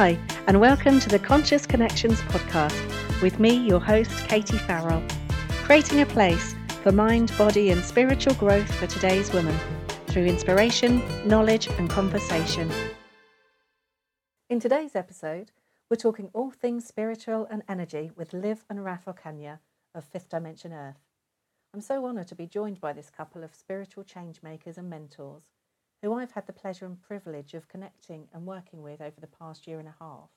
Hi, and welcome to the Conscious Connections podcast with me, your host, Katie Farrell, creating a place for mind, body, and spiritual growth for today's women through inspiration, knowledge, and conversation. In today's episode, we're talking all things spiritual and energy with Liv and Raf Ocaña of Fifth Dimension Earth. I'm so honoured to be joined by this couple of spiritual change makers and mentors who I've had the pleasure and privilege of connecting and working with over the past year and a half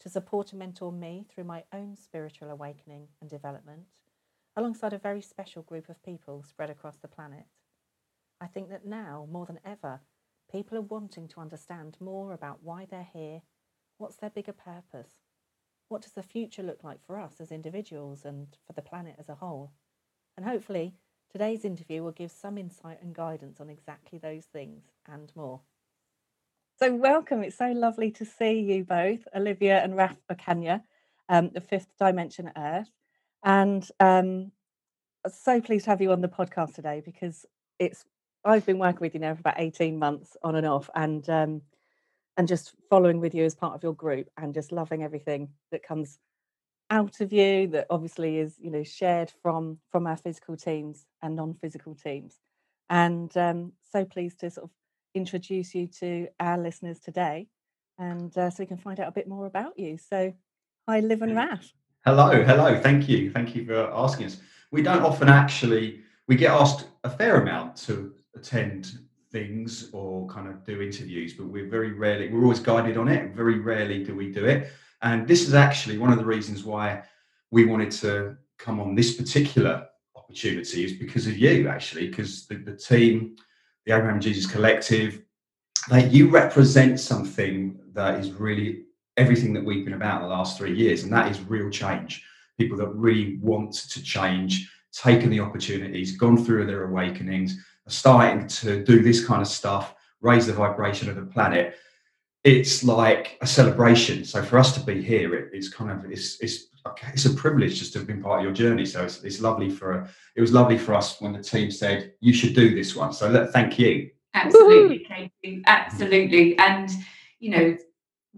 to support and mentor me through my own spiritual awakening and development, alongside a very special group of people spread across the planet. I think that now, more than ever, people are wanting to understand more about why they're here, what's their bigger purpose, what does the future look like for us as individuals and for the planet as a whole, and hopefully Today's interview will give some insight and guidance on exactly those things and more. So, welcome. It's so lovely to see you both, Olivia and Raf Ocaña, um, the Fifth Dimension Earth. And um, so pleased to have you on the podcast today because it's I've been working with you now for about 18 months on and off and um, and just following with you as part of your group and just loving everything that comes out of you that obviously is you know shared from from our physical teams and non-physical teams. And um, so pleased to sort of introduce you to our listeners today and uh, so we can find out a bit more about you. So hi liv and raf hello hello. Thank you. Thank you for asking us. We don't often actually we get asked a fair amount to attend things or kind of do interviews but we're very rarely we're always guided on it. Very rarely do we do it and this is actually one of the reasons why we wanted to come on this particular opportunity is because of you, actually, because the, the team, the Abraham Jesus Collective, that you represent something that is really everything that we've been about the last three years, and that is real change. People that really want to change, taken the opportunities, gone through their awakenings, are starting to do this kind of stuff, raise the vibration of the planet it's like a celebration. So for us to be here, it, it's kind of it's it's it's a privilege just to have been part of your journey. So it's, it's lovely for it was lovely for us when the team said you should do this one. So let, thank you. Absolutely, Katie. Absolutely, and you know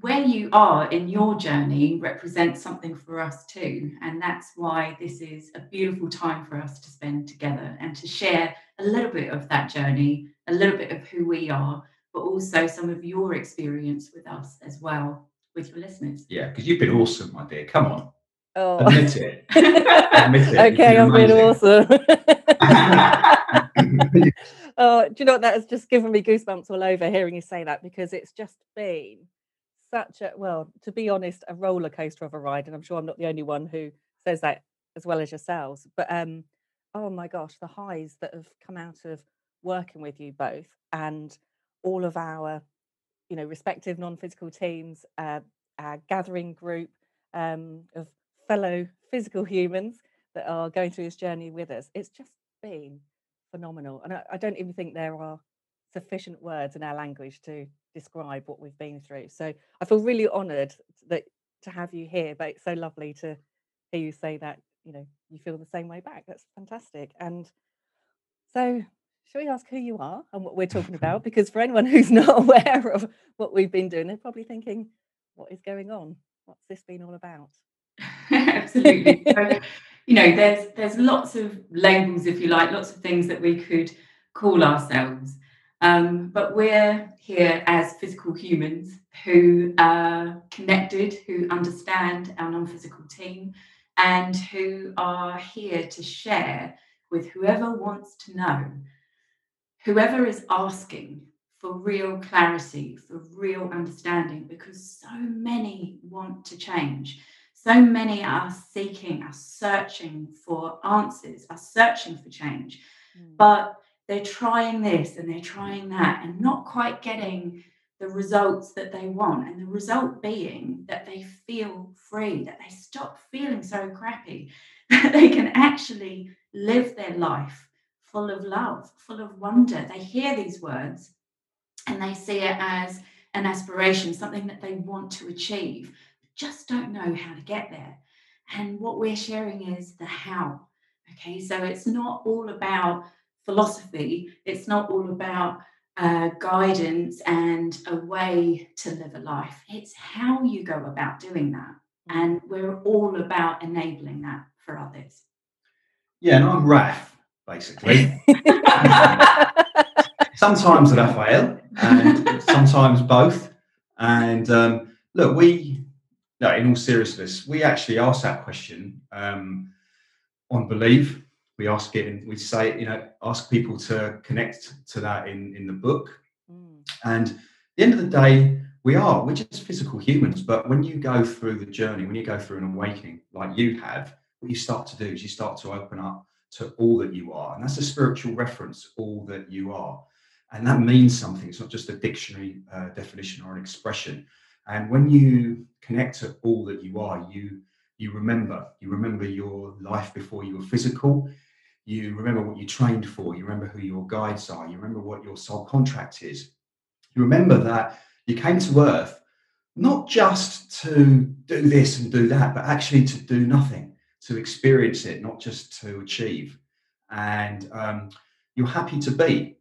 where you are in your journey represents something for us too. And that's why this is a beautiful time for us to spend together and to share a little bit of that journey, a little bit of who we are, but also some of your experience with us as well, with your listeners. Yeah, because you've been awesome, my dear. Come on. Oh. Admit it. Admit it. Okay, I've been awesome. oh, do you know what? That has just given me goosebumps all over hearing you say that because it's just been such a, well, to be honest, a roller coaster of a ride. And I'm sure I'm not the only one who says that as well as yourselves. But um, oh my gosh, the highs that have come out of working with you both and all of our, you know, respective non-physical teams, uh, our gathering group um, of fellow physical humans that are going through this journey with us. It's just been phenomenal, and I, I don't even think there are sufficient words in our language to describe what we've been through. So I feel really honoured that to have you here. But it's so lovely to hear you say that. You know, you feel the same way back. That's fantastic. And so shall we ask who you are and what we're talking about? Because for anyone who's not aware of what we've been doing, they're probably thinking, what is going on? What's this been all about? Absolutely. so, you know, there's there's lots of labels, if you like, lots of things that we could call ourselves. Um, but we're here as physical humans who are connected, who understand our non-physical team, and who are here to share with whoever wants to know whoever is asking for real clarity, for real understanding, because so many want to change. So many are seeking, are searching for answers, are searching for change, mm. but they're trying this and they're trying that and not quite getting the results that they want. And the result being that they feel free, that they stop feeling so crappy, that they can actually live their life full of love, full of wonder. They hear these words and they see it as an aspiration, something that they want to achieve, but just don't know how to get there. And what we're sharing is the how. Okay, so it's not all about philosophy, it's not all about uh, guidance and a way to live a life. It's how you go about doing that. And we're all about enabling that for others. Yeah, and I'm Raf, basically. sometimes Raphael, and sometimes both. And um, look, we, no, in all seriousness, we actually asked that question um, on Believe we ask it and we say you know ask people to connect to that in in the book mm. and at the end of the day we are we're just physical humans but when you go through the journey when you go through an awakening like you have what you start to do is you start to open up to all that you are. And that's a spiritual reference all that you are. And that means something. It's not just a dictionary uh, definition or an expression. And when you connect to all that you are you you remember. You remember your life before you were physical. You remember what you trained for, you remember who your guides are, you remember what your soul contract is. You remember that you came to earth not just to do this and do that, but actually to do nothing, to experience it, not just to achieve. And um, you're happy to be.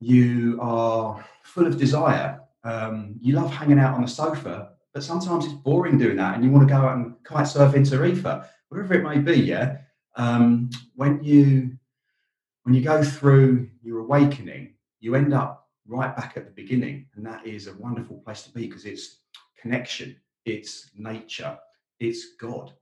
You are full of desire. Um, you love hanging out on the sofa, but sometimes it's boring doing that, and you want to go out and kite surf in Tarifa, wherever it may be. Yeah, um, when you when you go through your awakening, you end up right back at the beginning, and that is a wonderful place to be because it's connection, it's nature, it's God,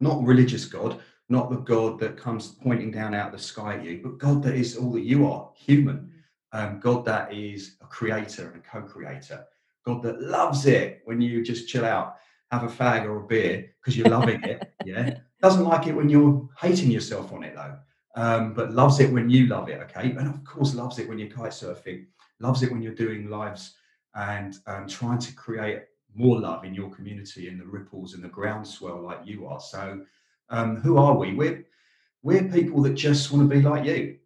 not religious God, not the God that comes pointing down out of the sky at you, but God that is all that you are, human. Um, God that is a creator and a co-creator. God that loves it when you just chill out, have a fag or a beer because you're loving it. Yeah. Doesn't like it when you're hating yourself on it though, um, but loves it when you love it. Okay, and of course loves it when you're kite surfing. Loves it when you're doing lives and um, trying to create more love in your community and the ripples and the groundswell like you are. So, um, who are we? We're we're people that just want to be like you.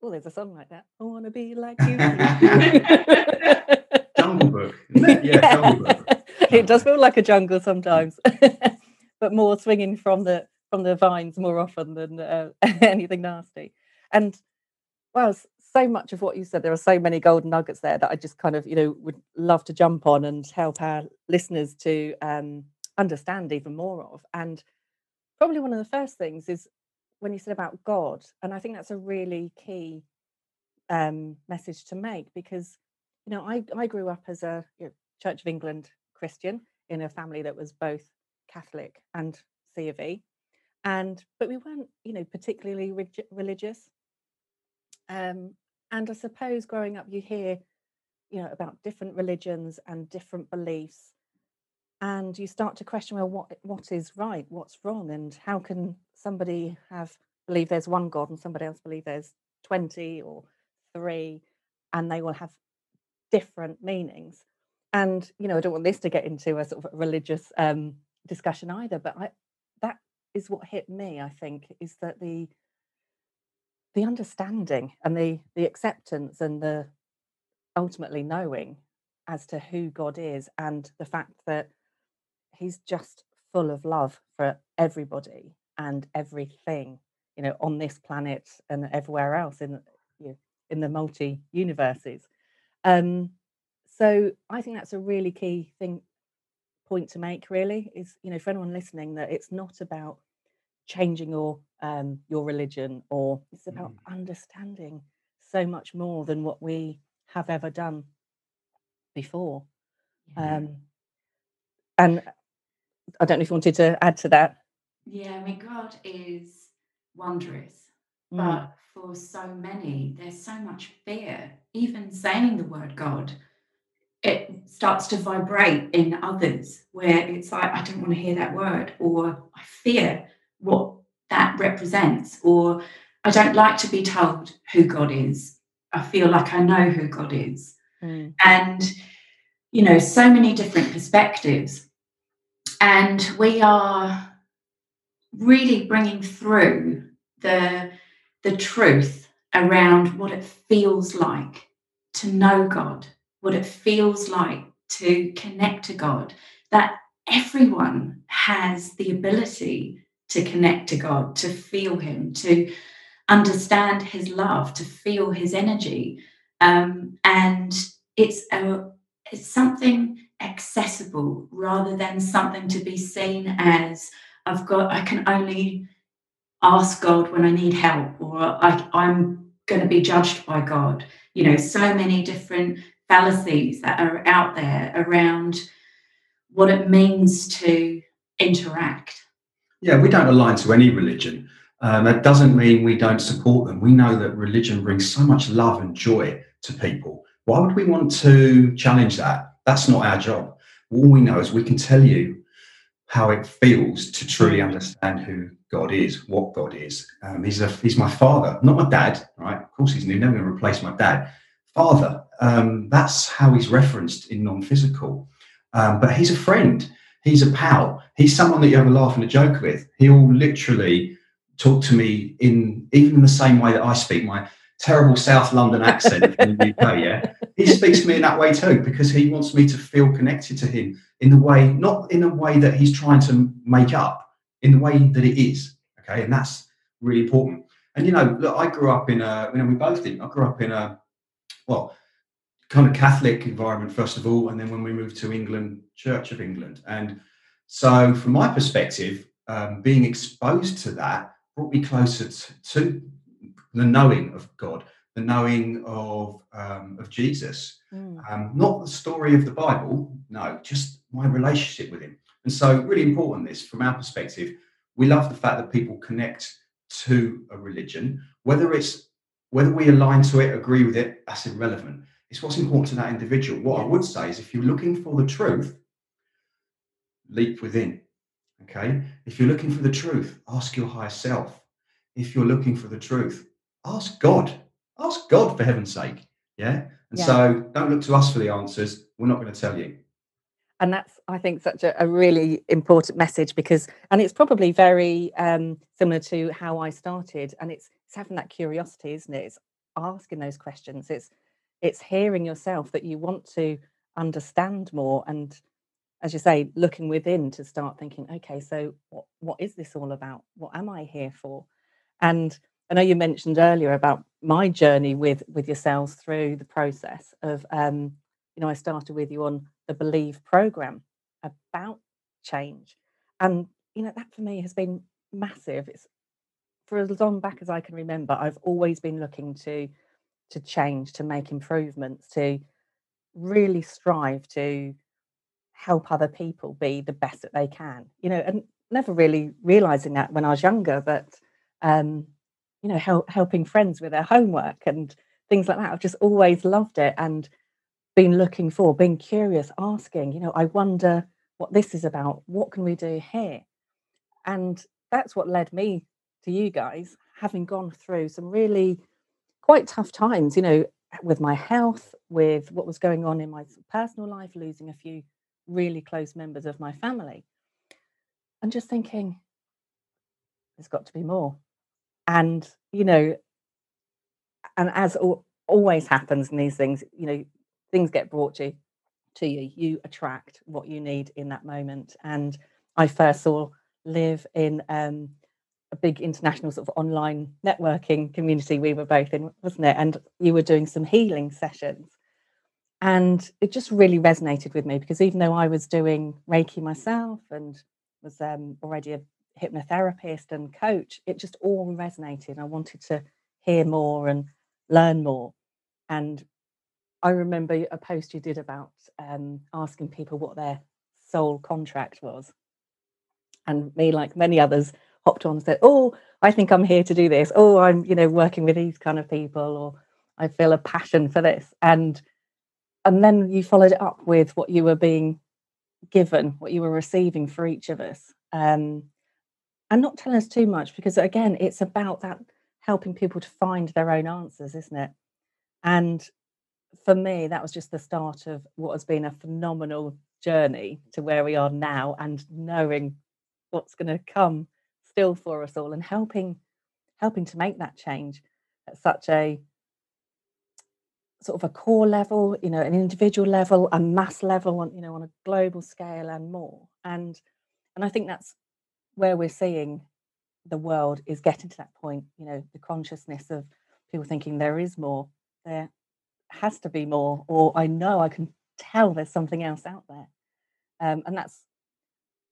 Well, there's a song like that. I want to be like you. jungle book, it? Yeah, jungle book. It does feel like a jungle sometimes but more swinging from the from the vines more often than uh, anything nasty. And well, so much of what you said, there are so many golden nuggets there that I just kind of you know would love to jump on and help our listeners to um, understand even more of. And probably one of the first things is when you said about God, and I think that's a really key um, message to make because you know I I grew up as a you know, Church of England Christian in a family that was both Catholic and C of E, and but we weren't, you know, particularly rig- religious. Um, and I suppose growing up, you hear, you know, about different religions and different beliefs, and you start to question, well, what what is right, what's wrong, and how can somebody have believe there's one God and somebody else believe there's twenty or three, and they will have different meanings. And you know, I don't want this to get into a sort of religious um, discussion either but i that is what hit me i think is that the the understanding and the the acceptance and the ultimately knowing as to who god is and the fact that he's just full of love for everybody and everything you know on this planet and everywhere else in you know, in the multi universes um so i think that's a really key thing point to make really is you know for anyone listening that it's not about changing your um your religion or it's about mm. understanding so much more than what we have ever done before yeah. um and i don't know if you wanted to add to that yeah i mean god is wondrous mm. but for so many there's so much fear even saying the word god it starts to vibrate in others where it's like, I don't want to hear that word, or I fear what that represents, or I don't like to be told who God is. I feel like I know who God is. Mm. And, you know, so many different perspectives. And we are really bringing through the, the truth around what it feels like to know God what it feels like to connect to God, that everyone has the ability to connect to God, to feel Him, to understand His love, to feel His energy. um, and it's a it's something accessible rather than something to be seen as I've got I can only ask God when I need help or I, I'm going to be judged by God. You know, so many different fallacies that are out there around what it means to interact. Yeah, we don't align to any religion. Um, that doesn't mean we don't support them. We know that religion brings so much love and joy to people. Why would we want to challenge that? That's not our job. All we know is we can tell you how it feels to truly understand who God is, what God is. Um, he's a he's my father, not my dad. Right? Of course, he's never going to replace my dad. Father. Um, that's how he's referenced in non-physical. Um, but he's a friend. He's a pal. He's someone that you have a laugh and a joke with. He'll literally talk to me in even in the same way that I speak my terrible South London accent in the UK. Yeah, he speaks to me in that way too because he wants me to feel connected to him in the way, not in a way that he's trying to make up, in the way that it is. Okay, and that's really important. And you know, look, I grew up in a, you know, we both did. I grew up in a, well, kind of Catholic environment first of all, and then when we moved to England, Church of England, and so from my perspective, um, being exposed to that brought me closer to, the knowing of God, the knowing of um, of Jesus. Mm. Um, not the story of the Bible, no, just my relationship with Him. And so, really important this from our perspective. We love the fact that people connect to a religion, whether it's whether we align to it, agree with it, that's irrelevant. It's what's important to that individual. What I would say is, if you're looking for the truth, leap within. Okay. If you're looking for the truth, ask your higher self. If you're looking for the truth, ask God. Ask God for heaven's sake. Yeah. And yeah. so don't look to us for the answers. We're not going to tell you. And that's, I think, such a, a really important message because, and it's probably very um, similar to how I started. And it's, it's having that curiosity, isn't it? It's asking those questions. It's, it's hearing yourself that you want to understand more and as you say looking within to start thinking okay so what, what is this all about what am i here for and I know you mentioned earlier about my journey with with yourselves through the process of um, you know I started with you on the Believe program about change, and you know that for me has been massive. It's for as long back as I can remember. I've always been looking to to change, to make improvements, to really strive to help other people be the best that they can. You know, and never really realizing that when I was younger, but um, you know, help, helping friends with their homework and things like that. I've just always loved it and been looking for, being curious, asking, you know, I wonder what this is about. What can we do here? And that's what led me to you guys, having gone through some really quite tough times, you know, with my health, with what was going on in my personal life, losing a few really close members of my family. And just thinking, there's got to be more. And you know and as always happens in these things you know things get brought to to you. You attract what you need in that moment. And i first saw Liv in um, a big international sort of online networking community we were both in wasn't it and you were doing some healing sessions and it just really resonated with me because even though i was doing reiki myself and was um, already a hypnotherapist and coach, it just all resonated. I wanted to hear more and learn more. And I remember a post you did about um, asking people what their soul contract was. And me, like many others, hopped on and said, Oh, I think I'm here to do this. Oh, I'm, you know, working with these kind of people, or I feel a passion for this. And and then you followed it up with what you were being given, what you were receiving for each of us. Um, and not telling us too much because again it's about that helping people to find their own answers isn't it and for me that was just the start of what has been a phenomenal journey to where we are now and knowing what's going to come still for us all and helping helping to make that change at such a sort of a core level you know an individual level a mass level on you know on a global scale and more and and i think that's where we're seeing the world is getting to that point, you know, the consciousness of people thinking there is more. There, has to be more, or I know I can tell there's something else out there. Um, and that's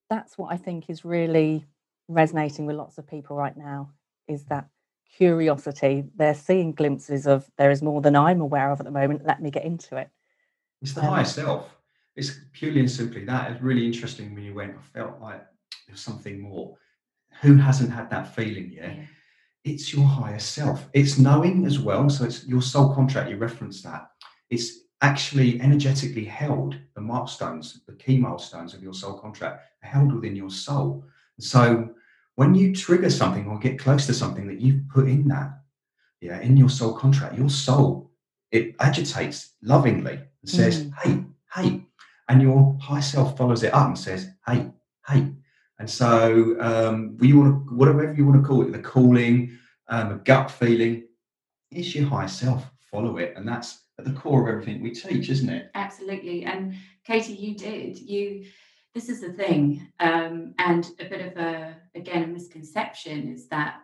that's what I think is really resonating with lots of people right now is that curiosity. They're seeing glimpses of there is more than I'm aware of at the moment. Let me get into it. It's the um, higher self. It's purely and simply that. It's really interesting when you went, I felt like there's something more. Who hasn't had that feeling yet? Yeah? It's your higher self. It's knowing as well. So it's your soul contract. You referenced that. It's actually energetically held. The milestones, the key milestones of your soul contract, are held within your soul. So when you trigger something or get close to something that you've put in that, yeah, in your soul contract, your soul, it agitates lovingly and says, mm. hey, hey. And your high self follows it up and says, hey, hey. And so, um, you want to, whatever you want to call it, the calling, um, a gut feeling, is your high self. Follow it, and that's at the core of everything we teach, isn't it? Absolutely. And Katie, you did. You. This is the thing, um, and a bit of a again a misconception is that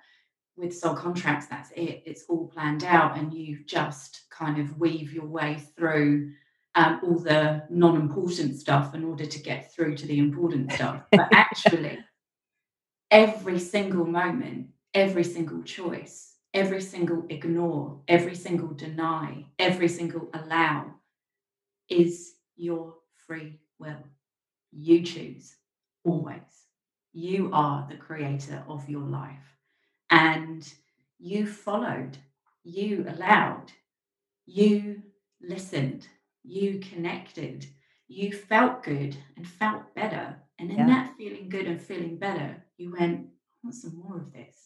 with soul contracts, that's it. It's all planned out, and you just kind of weave your way through um, all the non-important stuff in order to get through to the important stuff. But actually, every single moment, every single choice, every single ignore, every single deny, every single allow is your free will. You choose always. You are the creator of your life. And you followed, you allowed, you listened, you connected, you felt good and felt better. And in yeah. that feeling good and feeling better, you went, I want some more of this.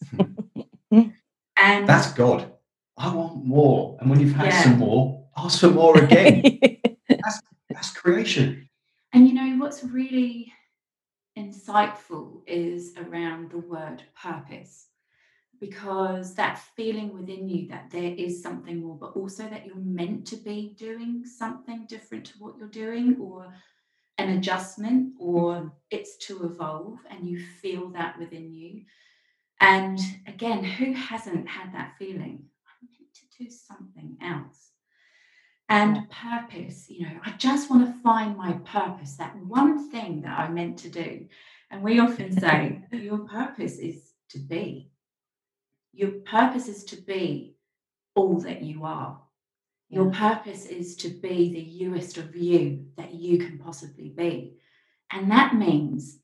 and that's God. I want more. And when you've had yeah. some more, ask for more again. that's, that's creation. And you know what's really insightful is around the word purpose because that feeling within you that there is something more, but also that you're meant to be doing something different to what you're doing, or an adjustment, or mm-hmm. it's to evolve, and you feel that within you. And again, who hasn't had that feeling? I'm meant to do something else. And purpose, you know, I just want to find my purpose, that one thing that I'm meant to do. And we often say, your purpose is to be your purpose is to be all that you are. Your purpose is to be the youest of you that you can possibly be. And that means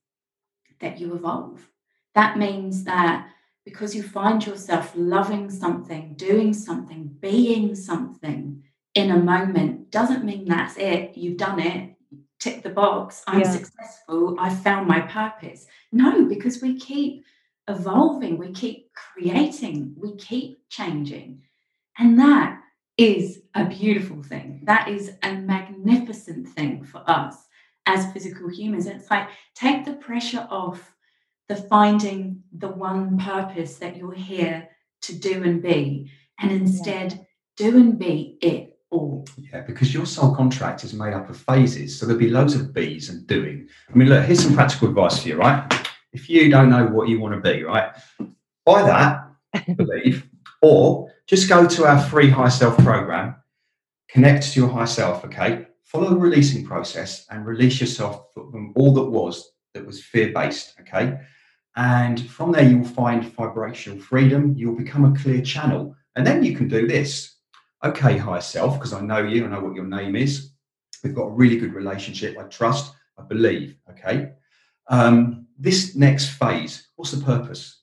that you evolve. That means that because you find yourself loving something, doing something, being something in a moment, doesn't mean that's it. You've done it, tick the box, I'm yeah. successful, I've found my purpose. No, because we keep evolving, we keep creating, we keep changing. And that is a beautiful thing. That is a magnificent thing for us as physical humans. it's like take the pressure off the finding the one purpose that you're here to do and be, and instead do and be it all. Yeah, because your soul contract is made up of phases. So there'll be loads of bees and doing. I mean, look, here's some practical advice for you, right? if you don't know what you want to be, right, buy that, believe, or just go to our free high self program, connect to your high self, okay? Follow the releasing process and release yourself from all that was that was fear based, okay? And from there, you will find vibrational freedom. You'll become a clear channel. And then you can do this. Okay, high self, because I know you, I know what your name is. We've got a really good relationship. I trust, I believe, okay? Um, this next phase, what's the purpose?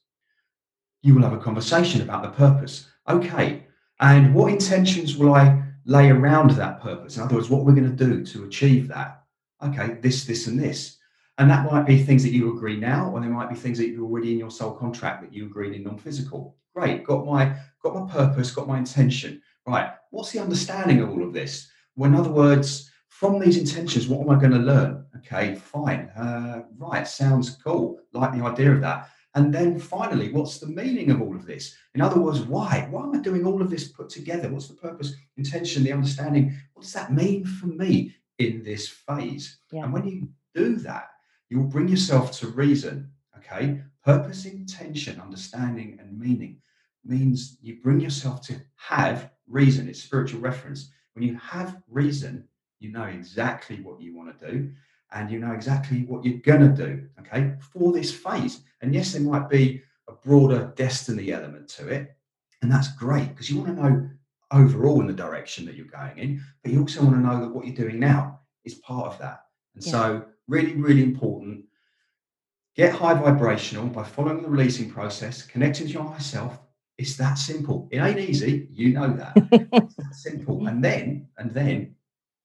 You will have a conversation about the purpose. Okay, and what intentions will I lay around that purpose? In other words, what we're going to do to achieve that? Okay, this, this, and this. And that might be things that you agree now, or there might be things that you're already in your soul contract that you agreed in non-physical. Great, got my got my purpose, got my intention. Right, what's the understanding of all of this? Well, in other words, from these intentions, what am I going to learn? Okay, fine. Uh, right, sounds cool. Like the idea of that. And then finally, what's the meaning of all of this? In other words, why? Why am I doing all of this put together? What's the purpose, intention, the understanding? What does that mean for me in this phase? Yeah. And when you do that, you'll bring yourself to reason. Okay, purpose, intention, understanding, and meaning means you bring yourself to have reason. It's spiritual reference When you have reason, you know exactly what you want to do and you know exactly what you're going to do, okay, for this phase. And yes, there might be a broader destiny element to it. And that's great because you want to know overall in the direction that you're going in, but you also want to know that what you're doing now is part of that. And yeah. so, really, really important. Get high vibrational by following the releasing process, connecting to your higher self. It's that simple. It ain't easy, you know that. it's that simple. And then, and then,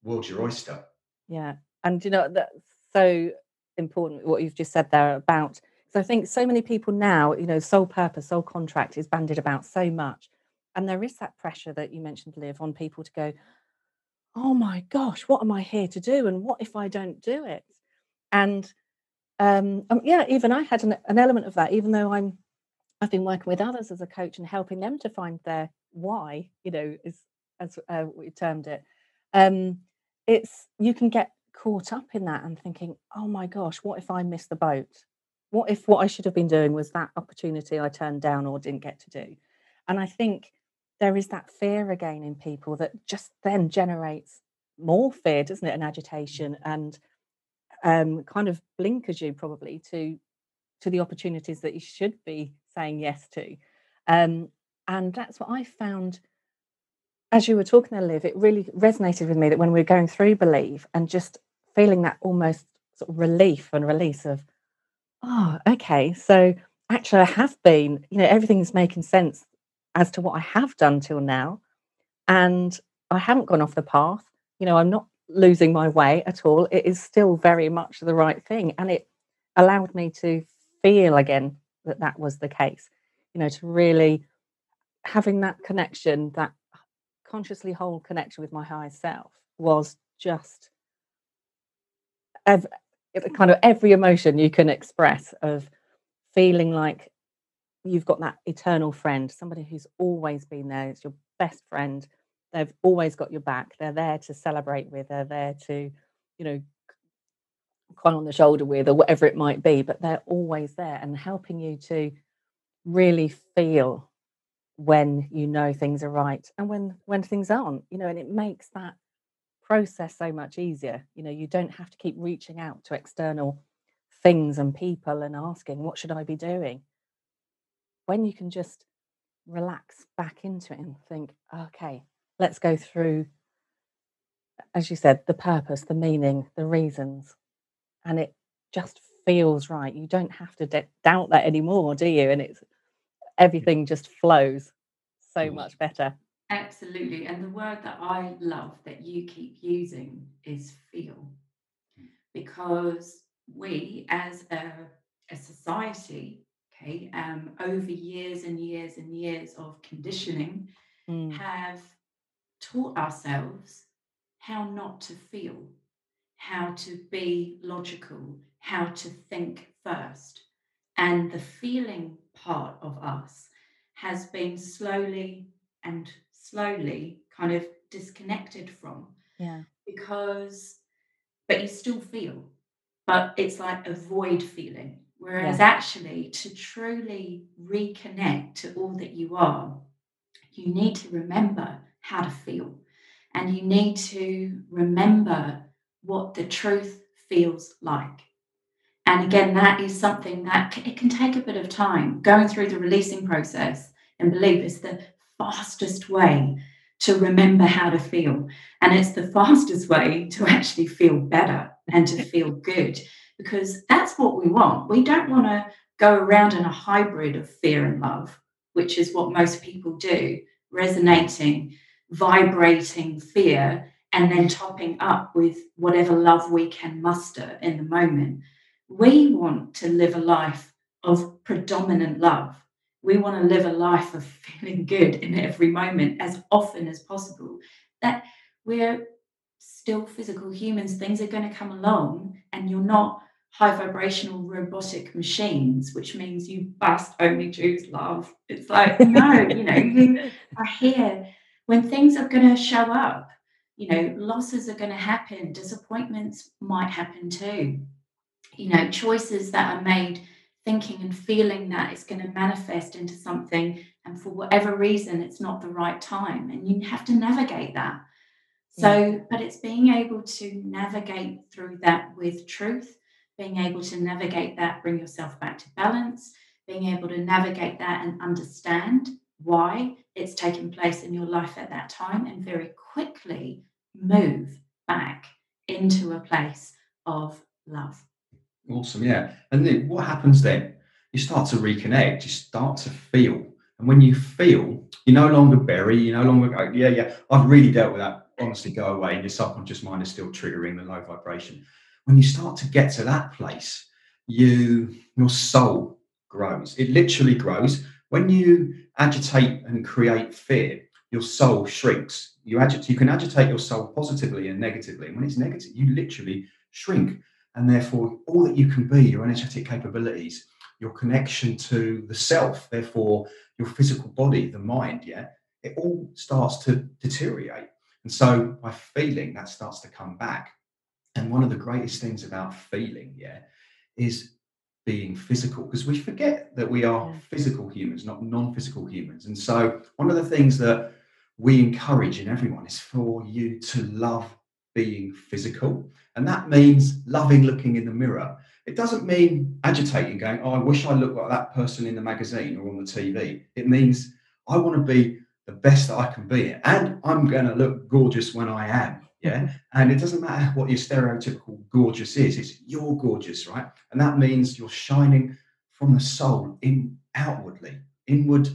world's your oyster. Yeah, and you know that's so important what you've just said there about. So I think so many people now, you know, sole purpose, soul contract is banded about so much, and there is that pressure that you mentioned, Liv, on people to go, oh my gosh, what am I here to do? And what if I don't do it? And um, um, yeah, even I had an, an element of that, even though I'm I've been working with others as a coach and helping them to find their why, you know, is as uh, we termed it. Um, it's you can get caught up in that and thinking, oh my gosh, what if I miss the boat? What if what I should have been doing was that opportunity I turned down or didn't get to do? And I think there is that fear again in people that just then generates more fear, doesn't it? And agitation and um, kind of blinkers you probably to to the opportunities that you should be saying yes to. Um, and that's what I found as you were talking there, Liv, it really resonated with me that when we were going through Believe and just feeling that almost sort of relief and release of, oh, okay, so actually I have been, you know, everything's making sense as to what I have done till now. And I haven't gone off the path. You know, I'm not losing my way at all. It is still very much the right thing. And it allowed me to feel again that that was the case, you know, to really having that connection, that consciously whole connection with my higher self was just ev- kind of every emotion you can express of feeling like you've got that eternal friend, somebody who's always been there. It's your best friend. They've always got your back. They're there to celebrate with. They're there to, you know, cry on the shoulder with, or whatever it might be. But they're always there and helping you to really feel when you know things are right and when when things aren't you know and it makes that process so much easier you know you don't have to keep reaching out to external things and people and asking what should i be doing when you can just relax back into it and think okay let's go through as you said the purpose the meaning the reasons and it just feels right you don't have to d- doubt that anymore do you and it's everything just flows so much better. Absolutely. And the word that I love that you keep using is feel. Because we as a, a society, okay, um, over years and years and years of conditioning, mm. have taught ourselves how not to feel, how to be logical, how to think first. And the feeling part of us has been slowly and slowly kind of disconnected from. Yeah. Because, but you still feel, but it's like a void feeling. Whereas yeah. actually, to truly reconnect to all that you are, you need to remember how to feel. And you need to remember what the truth feels like. And again, that is something that it can take a bit of time. Going through the releasing process and believe is the fastest way to remember how to feel. And it's the fastest way to actually feel better and to feel good because that's what we want. We don't want to go around in a hybrid of fear and love, which is what most people do, resonating, vibrating fear, and then topping up with whatever love we can muster in the moment. We want to live a life of predominant love. We want to live a life of feeling good in every moment as often as possible. That we're still physical humans, things are going to come along, and you're not high vibrational robotic machines, which means you must only choose love. It's like, no, you know, you are here when things are going to show up. You know, losses are going to happen, disappointments might happen too. You know choices that are made thinking and feeling that it's going to manifest into something and for whatever reason it's not the right time and you have to navigate that. So, but it's being able to navigate through that with truth, being able to navigate that, bring yourself back to balance, being able to navigate that and understand why it's taken place in your life at that time, and very quickly move back into a place of love. Awesome, yeah. And then what happens then? You start to reconnect, you start to feel. And when you feel, you no longer bury, you no longer go, yeah, yeah, I've really dealt with that. Honestly, go away. And your subconscious mind is still triggering the low vibration. When you start to get to that place, you your soul grows. It literally grows. When you agitate and create fear, your soul shrinks. You you can agitate your soul positively and negatively. And when it's negative, you literally shrink. And therefore, all that you can be, your energetic capabilities, your connection to the self, therefore your physical body, the mind, yeah, it all starts to deteriorate. And so by feeling, that starts to come back. And one of the greatest things about feeling, yeah, is being physical because we forget that we are physical humans, not non physical humans. And so, one of the things that we encourage in everyone is for you to love being physical. And that means loving looking in the mirror. It doesn't mean agitating, going, Oh, I wish I looked like that person in the magazine or on the TV. It means I want to be the best that I can be. And I'm going to look gorgeous when I am. Yeah. And it doesn't matter what your stereotypical gorgeous is, it's you're gorgeous, right? And that means you're shining from the soul in outwardly, inward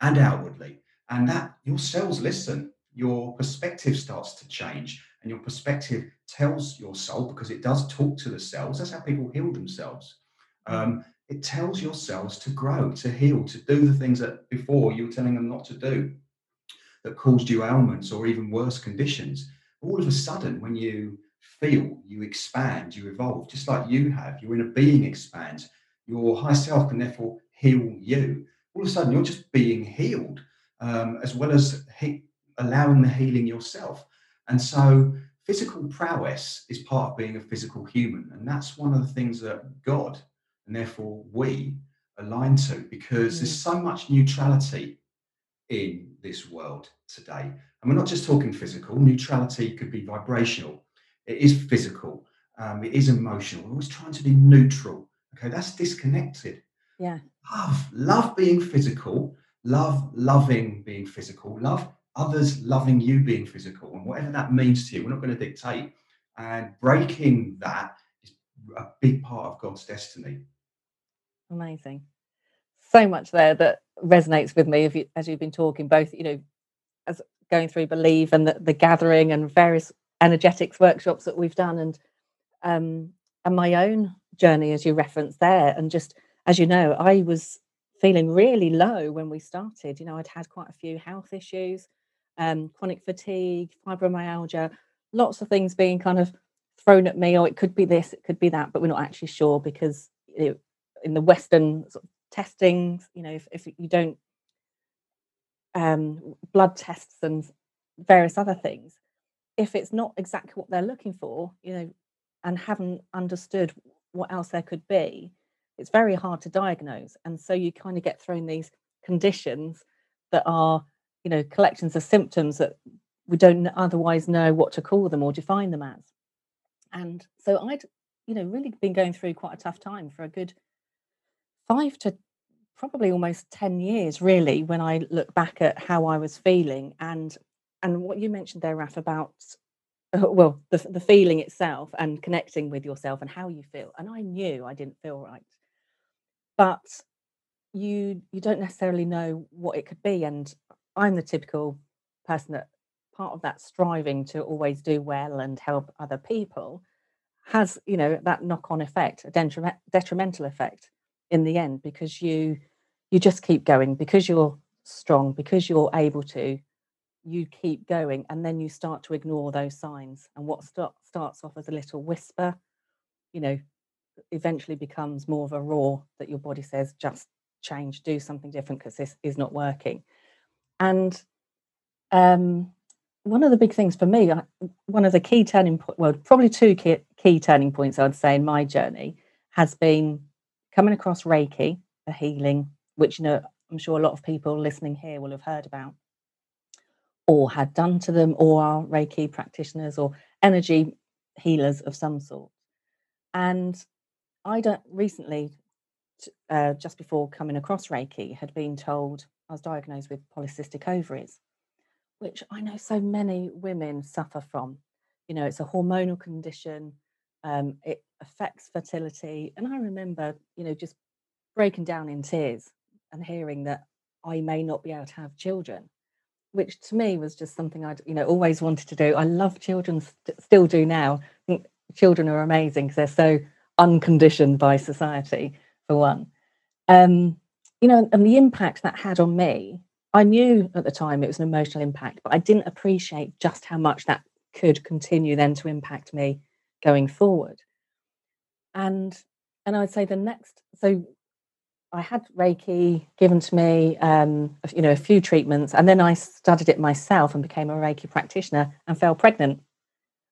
and outwardly. And that your cells listen, your perspective starts to change, and your perspective tells your soul because it does talk to the cells. That's how people heal themselves. Um, it tells your cells to grow, to heal, to do the things that before you were telling them not to do that caused you ailments or even worse conditions all of a sudden, when you feel, you expand, you evolve, just like you have. Your inner being expands. Your high self can therefore heal you. All of a sudden, you're just being healed, um, as well as he- allowing the healing yourself. And so, physical prowess is part of being a physical human, and that's one of the things that God and therefore we align to, because mm. there's so much neutrality in this world today. And we're not just talking physical, neutrality could be vibrational, it is physical, um, it is emotional. We're always trying to be neutral. Okay, that's disconnected. Yeah. Love, love being physical, love loving being physical, love others loving you being physical, and whatever that means to you, we're not going to dictate. And breaking that is a big part of God's destiny. Amazing. So much there that resonates with me you, as you've been talking, both, you know, as going through Believe and the, the gathering and various energetics workshops that we've done and um, and my own journey as you referenced there. And just as you know I was feeling really low when we started. You know I'd had quite a few health issues um, chronic fatigue fibromyalgia lots of things being kind of thrown at me or oh, it could be this it could be that but we're not actually sure because know, in the western sort of testing you know if, if you don't um, blood tests and various other things, if it's not exactly what they're looking for, you know, and haven't understood what else there could be, it's very hard to diagnose. And so you kind of get thrown these conditions that are, you know, collections of symptoms that we don't otherwise know what to call them or define them as. And so I'd, you know, really been going through quite a tough time for a good five to probably almost 10 years really when i look back at how i was feeling. And and what you mentioned there raf about uh, well the, the feeling itself and connecting with yourself and how you feel. And i knew i didn't feel right. But you you don't necessarily know what it could be. And i'm the typical person that part of that striving to always do well and help other people has you know that knock on effect a detrimental effect in the end because you you just keep going because you're strong, because you're able to, you keep going. And then you start to ignore those signs. And what start, starts off as a little whisper, you know, eventually becomes more of a roar that your body says, just change, do something different because this is not working. And um, one of the big things for me, one of the key turning point, well, probably two key, key turning points, I'd say, in my journey has been coming across Reiki, a healing which you know I'm sure a lot of people listening here will have heard about, or had done to them or are Reiki practitioners or energy healers of some sort. And I don't recently, uh, just before coming across Reiki, had been told I was diagnosed with polycystic ovaries, which I know so many women suffer from. You know, it's a hormonal condition. Um, it affects fertility, and I remember, you know, just breaking down in tears and hearing that I may not be able to have children, which to me was just something I'd, you know, always wanted to do. I love children, st- still do now. Children are amazing because they're so unconditioned by society, for one. Um, you know, and the impact that had on me, I knew at the time it was an emotional impact, but I didn't appreciate just how much that could continue then to impact me going forward. And and I would say the next, so I had Reiki given to me, um, you know, a few treatments, and then I studied it myself and became a Reiki practitioner and fell pregnant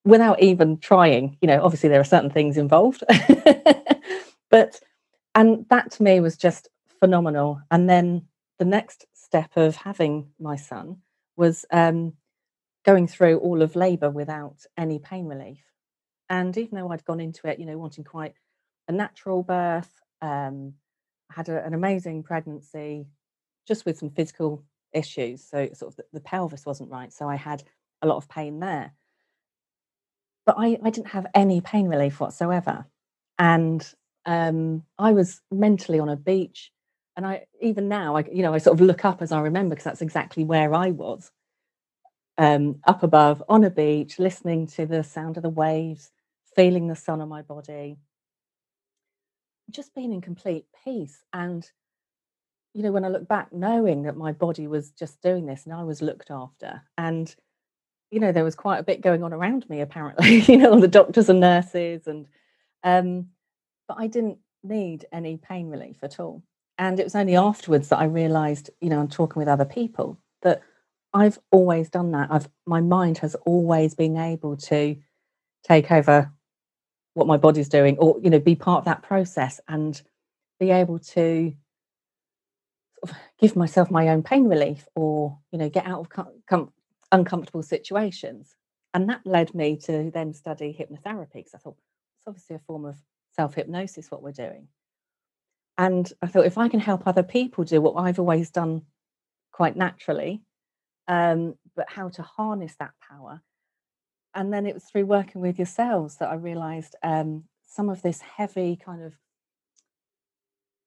without even trying. You know, obviously there are certain things involved, but and that to me was just phenomenal. And then the next step of having my son was um, going through all of labour without any pain relief. And even though I'd gone into it, you know, wanting quite a natural birth. Um, had a, an amazing pregnancy, just with some physical issues. So sort of the, the, pelvis wasn't right, so I had a lot of pain there. But I, I didn't have any pain relief whatsoever, and um, I was mentally on a beach. And I even now, I you know, I sort of look up as I remember because that's exactly where I was, um, up above on a beach, listening to the sound of the waves, feeling the sun on my body, just being in complete peace. And, you know, when I look back, knowing that my body was just doing this and I was looked after. And, you know, there was quite a bit going on around me, apparently, you know, all the doctors and nurses. And, um, but I didn't need any pain relief at all. And it was only afterwards that I realized, you know, I'm talking with other people that I've always done that. I've my mind has always been able to take over what my body's doing or you know be part of that process and be able to sort of give myself my own pain relief or you know get out of com- com- uncomfortable situations. And that led me to then study hypnotherapy because i thought it's obviously a form of self-hypnosis what we're doing. And i thought if i can help other people do what i've always done quite naturally um, but how to harness that power and then it was through working with yourselves that I realised um, some of this heavy kind of.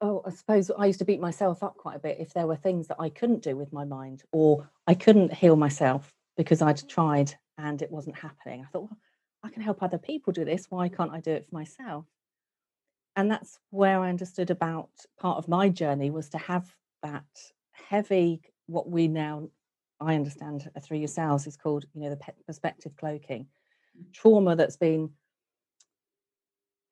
Oh, I suppose I used to beat myself up quite a bit if there were things that I couldn't do with my mind or I couldn't heal myself because I'd tried and it wasn't happening. I thought, well, I can help other people do this. Why can't I do it for myself? And that's where I understood about part of my journey was to have that heavy, what we now I understand through yourselves is called, you know, the perspective cloaking. Trauma that's been,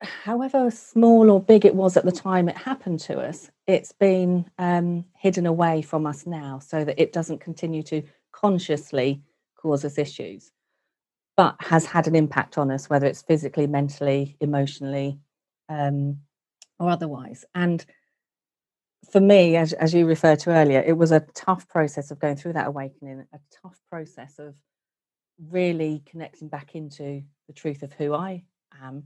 however small or big it was at the time it happened to us, it's been um, hidden away from us now so that it doesn't continue to consciously cause us issues, but has had an impact on us, whether it's physically, mentally, emotionally, um, or otherwise. And for me, as, as you referred to earlier, it was a tough process of going through that awakening, a tough process of really connecting back into the truth of who I am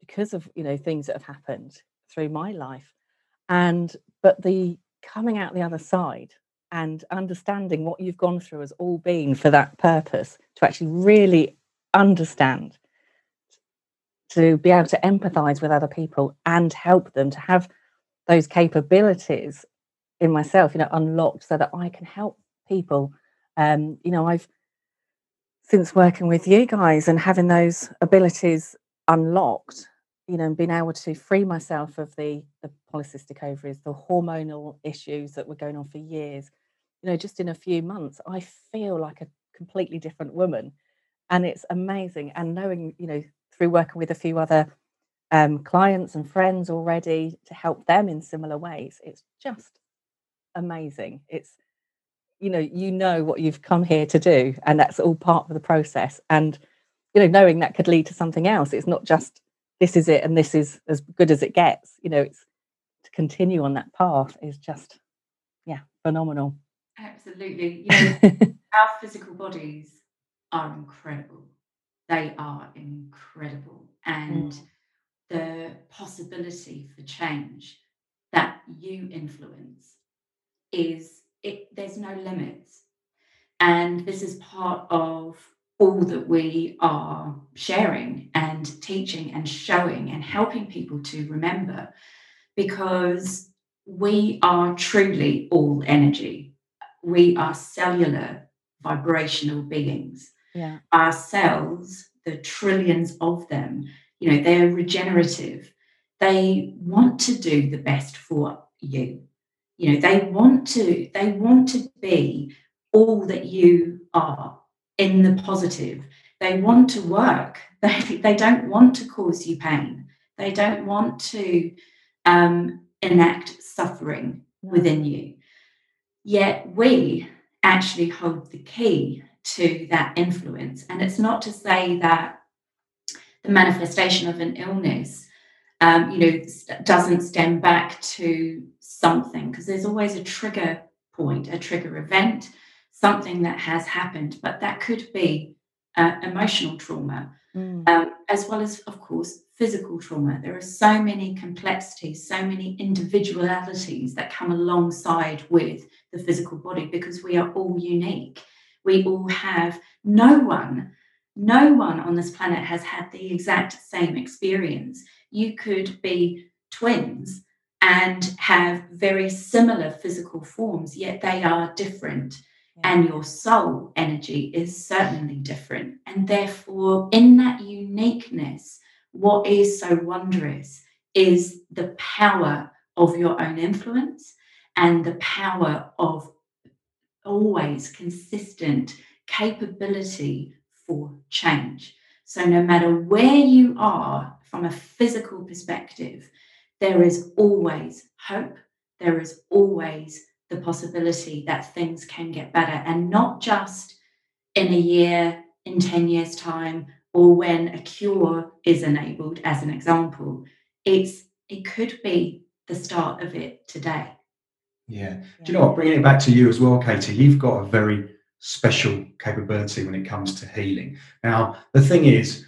because of you know things that have happened through my life. And but the coming out the other side and understanding what you've gone through has all been for that purpose to actually really understand to be able to empathize with other people and help them to have those capabilities in myself, you know, unlocked so that I can help people. Um, you know, I've since working with you guys and having those abilities unlocked, you know, and being able to free myself of the the polycystic ovaries, the hormonal issues that were going on for years, you know, just in a few months, I feel like a completely different woman. And it's amazing. And knowing, you know, through working with a few other um, clients and friends already to help them in similar ways. It's just amazing. It's you know you know what you've come here to do, and that's all part of the process. And you know knowing that could lead to something else. It's not just this is it and this is as good as it gets. You know, it's to continue on that path is just yeah phenomenal. Absolutely. You know, our physical bodies are incredible. They are incredible. And mm. The possibility for change that you influence is it there's no limits. And this is part of all that we are sharing and teaching and showing and helping people to remember because we are truly all energy. We are cellular vibrational beings. Yeah. Our cells, the trillions of them, you know, they're regenerative. They want to do the best for you. You know, they want to, they want to be all that you are in the positive. They want to work. They, they don't want to cause you pain. They don't want to um, enact suffering within you. Yet we actually hold the key to that influence. And it's not to say that the manifestation of an illness, um, you know, doesn't stem back to something, because there's always a trigger point, a trigger event something that has happened, but that could be uh, emotional trauma, mm. um, as well as, of course, physical trauma. There are so many complexities, so many individualities that come alongside with the physical body because we are all unique. We all have no one, no one on this planet has had the exact same experience. You could be twins and have very similar physical forms, yet they are different and your soul energy is certainly different. And therefore, in that uniqueness, what is so wondrous is the power of your own influence and the power of always consistent capability for change. So, no matter where you are from a physical perspective, there is always hope, there is always the possibility that things can get better and not just in a year, in 10 years' time, or when a cure is enabled, as an example. It's it could be the start of it today. Yeah. Do you know what? Bringing it back to you as well, Katie, you've got a very special capability when it comes to healing. Now, the thing is,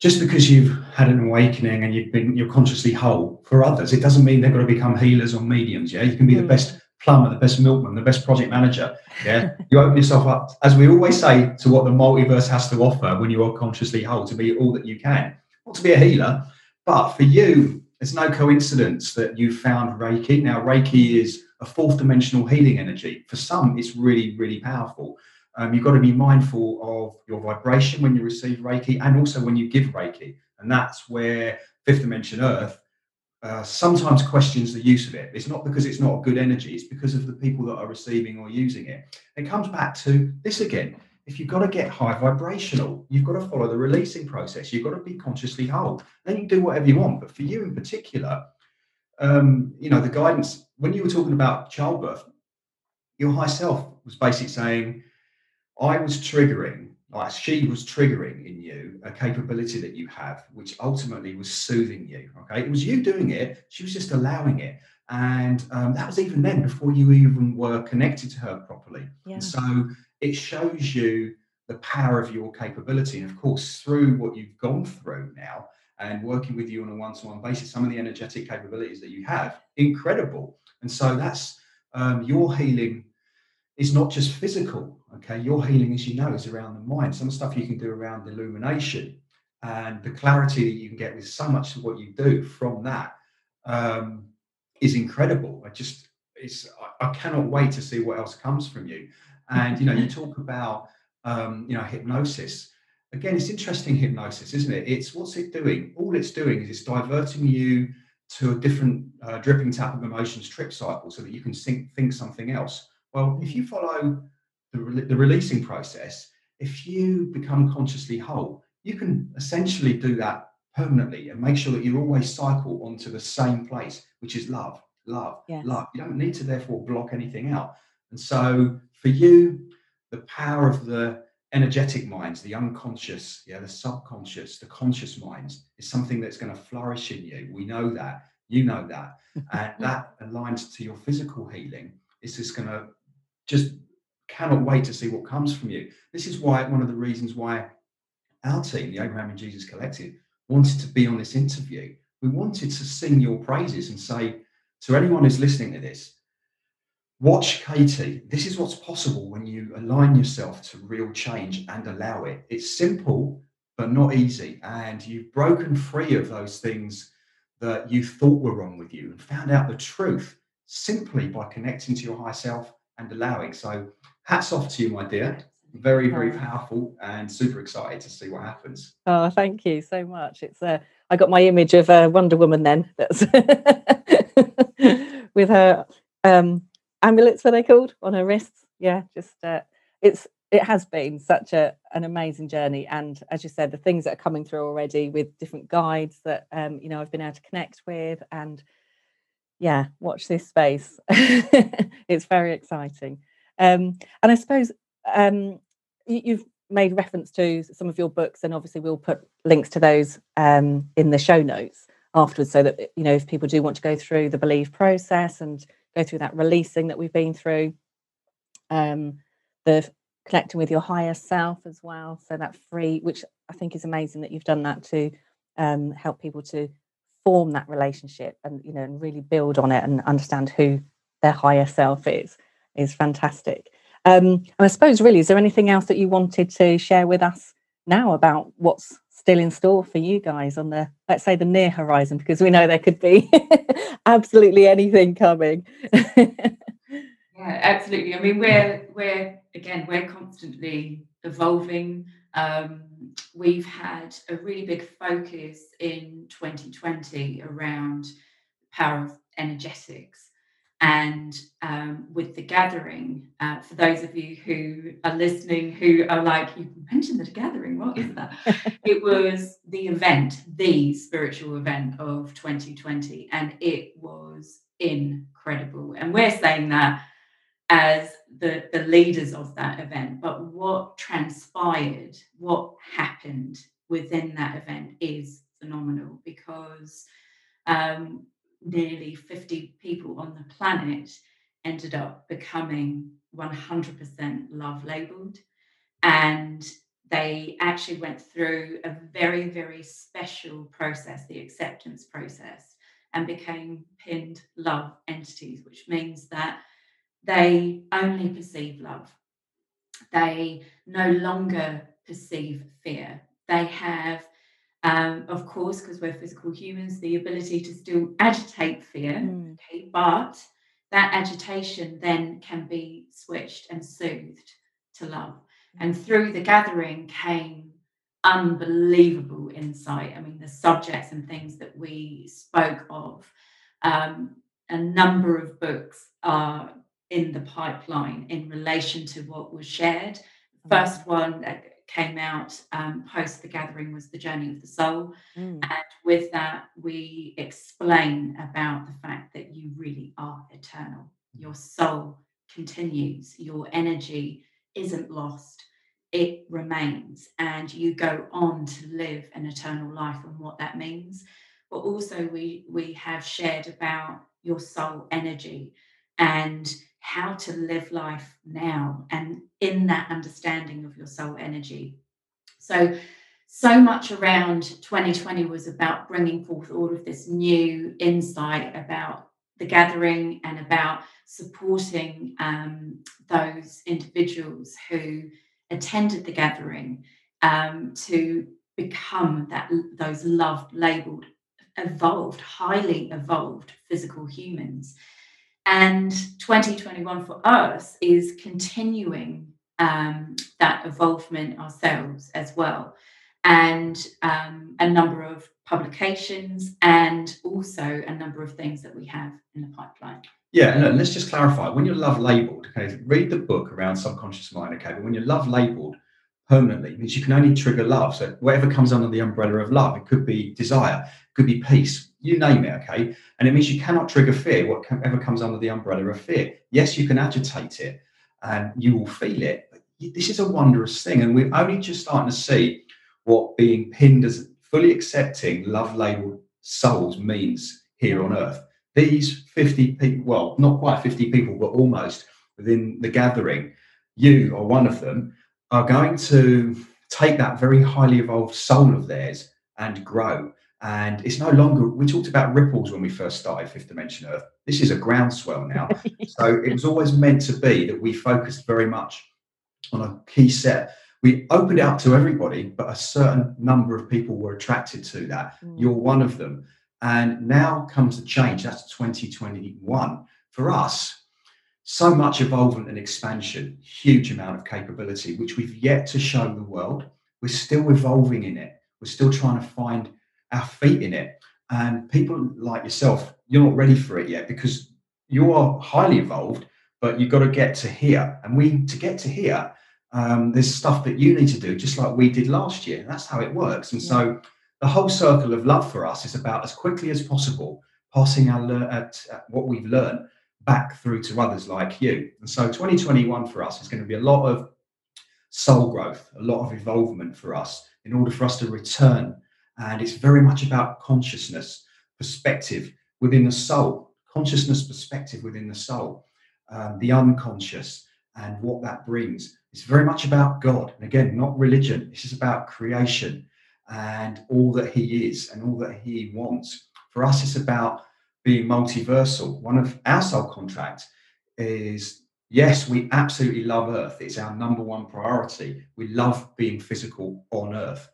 just because you've had an awakening and you've been you're consciously whole for others, it doesn't mean they've got to become healers or mediums. Yeah, you can be mm. the best plumber, the best milkman, the best project manager. Yeah, you open yourself up, as we always say, to what the multiverse has to offer when you are consciously whole, to be all that you can. Not to be a healer, but for you, it's no coincidence that you found Reiki. Now, Reiki is a fourth dimensional healing energy. For some, it's really, really powerful. Um, you've got to be mindful of your vibration when you receive Reiki and also when you give Reiki. And that's where fifth dimension Earth uh, sometimes questions the use of it. It's not because it's not a good energy, it's because of the people that are receiving or using it. It comes back to this again. If you've got to get high vibrational, you've got to follow the releasing process. You've got to be consciously whole. Then you do whatever you want. But for you in particular, um, you know, the guidance, when you were talking about childbirth, your high self was basically saying, I was triggering like she was triggering in you a capability that you have, which ultimately was soothing you. Okay, it was you doing it; she was just allowing it, and um, that was even then before you even were connected to her properly. Yeah. And so it shows you the power of your capability, and of course, through what you've gone through now and working with you on a one-to-one basis, some of the energetic capabilities that you have, incredible. And so that's um, your healing is not just physical Okay, your healing, as you know, is around the mind. Some stuff you can do around illumination and the clarity that you can get with so much of what you do from that um, is incredible. I just, it's, I, I, cannot wait to see what else comes from you. And you know, you talk about, um, you know, hypnosis. Again, it's interesting hypnosis, isn't it? It's what's it doing? All it's doing is it's diverting you to a different uh, dripping tap of emotions trip cycle so that you can think, think something else. Well, if you follow the, re- the releasing process, if you become consciously whole, you can essentially do that permanently and make sure that you always cycle onto the same place, which is love, love, yes. love. You don't need to therefore block anything out. And so for you, the power of the energetic minds, the unconscious, yeah, the subconscious, the conscious minds is something that's going to flourish in you. We know that, you know that, and that aligns to your physical healing. It's just going to just cannot wait to see what comes from you. This is why one of the reasons why our team, the Abraham and Jesus Collective, wanted to be on this interview. We wanted to sing your praises and say to anyone who's listening to this, watch Katie. This is what's possible when you align yourself to real change and allow it. It's simple, but not easy. And you've broken free of those things that you thought were wrong with you and found out the truth simply by connecting to your higher self and allowing. So, hats off to you, my dear. Very, very powerful and super excited to see what happens. Oh, thank you so much. It's uh, I got my image of uh, Wonder Woman then. That's with her um, amulets, are they called on her wrists? Yeah, just uh, it's it has been such a an amazing journey, and as you said, the things that are coming through already with different guides that um, you know I've been able to connect with, and yeah, watch this space. it's very exciting. Um, and I suppose um, you, have made reference to some of your books, and obviously we'll put links to those um, in the show notes afterwards, so that you know if people do want to go through the believe process and go through that releasing that we've been through, um, the connecting with your higher self as well. So that free, which I think is amazing that you've done that to um, help people to form that relationship and you know and really build on it and understand who their higher self is is fantastic um, and i suppose really is there anything else that you wanted to share with us now about what's still in store for you guys on the let's say the near horizon because we know there could be absolutely anything coming yeah absolutely i mean we're we're again we're constantly evolving um, we've had a really big focus in 2020 around power of energetics. And um, with the gathering, uh, for those of you who are listening who are like, you mentioned the gathering, what is that? it was the event, the spiritual event of 2020, and it was incredible. And we're saying that as the, the leaders of that event, but what transpired, what happened within that event is phenomenal because um, nearly 50 people on the planet ended up becoming 100% love labeled. And they actually went through a very, very special process, the acceptance process, and became pinned love entities, which means that they only perceive love. They no longer perceive fear. They have, um, of course, because we're physical humans, the ability to still agitate fear, mm. okay, but that agitation then can be switched and soothed to love. And hmm. through the gathering came unbelievable insight. I mean, the subjects and things that we spoke of, um, a number of books are in the pipeline in relation to what was shared. First one that came out um, post the gathering was the journey of the soul, mm. and with that we explain about the fact that you really are eternal. Your soul continues. Your energy isn't lost. It remains, and you go on to live an eternal life, and what that means. But also, we we have shared about your soul energy and how to live life now and in that understanding of your soul energy. So, so much around 2020 was about bringing forth all of this new insight about the gathering and about supporting um, those individuals who attended the gathering um, to become that those loved labeled evolved highly evolved physical humans and 2021 for us is continuing um, that involvement ourselves as well. And um, a number of publications and also a number of things that we have in the pipeline. Yeah, and let's just clarify when you're love labeled, okay, read the book around subconscious mind, okay, but when you're love labeled permanently, means you can only trigger love. So whatever comes under the umbrella of love, it could be desire, could be peace, you name it, okay? And it means you cannot trigger fear, whatever comes under the umbrella of fear. Yes, you can agitate it and you will feel it. But this is a wondrous thing. And we're only just starting to see what being pinned as fully accepting love labeled souls means here on earth. These 50 people, well, not quite 50 people, but almost within the gathering, you or one of them are going to take that very highly evolved soul of theirs and grow. And it's no longer, we talked about ripples when we first started Fifth Dimension Earth. This is a groundswell now. so it was always meant to be that we focused very much on a key set. We opened it up to everybody, but a certain number of people were attracted to that. Mm. You're one of them. And now comes the change. That's 2021. For us, so much evolvement and expansion, huge amount of capability, which we've yet to show the world. We're still evolving in it. We're still trying to find our feet in it. And people like yourself, you're not ready for it yet because you are highly evolved, but you've got to get to here. And we, to get to here, um, there's stuff that you need to do, just like we did last year. That's how it works. And yeah. so the whole circle of love for us is about as quickly as possible passing our le- at, at what we've learned back through to others like you. And so 2021 for us is going to be a lot of soul growth, a lot of involvement for us in order for us to return. And it's very much about consciousness, perspective within the soul, consciousness perspective within the soul, um, the unconscious, and what that brings. It's very much about God. And again, not religion. This is about creation and all that He is and all that He wants. For us, it's about being multiversal. One of our soul contracts is yes, we absolutely love Earth. It's our number one priority. We love being physical on Earth,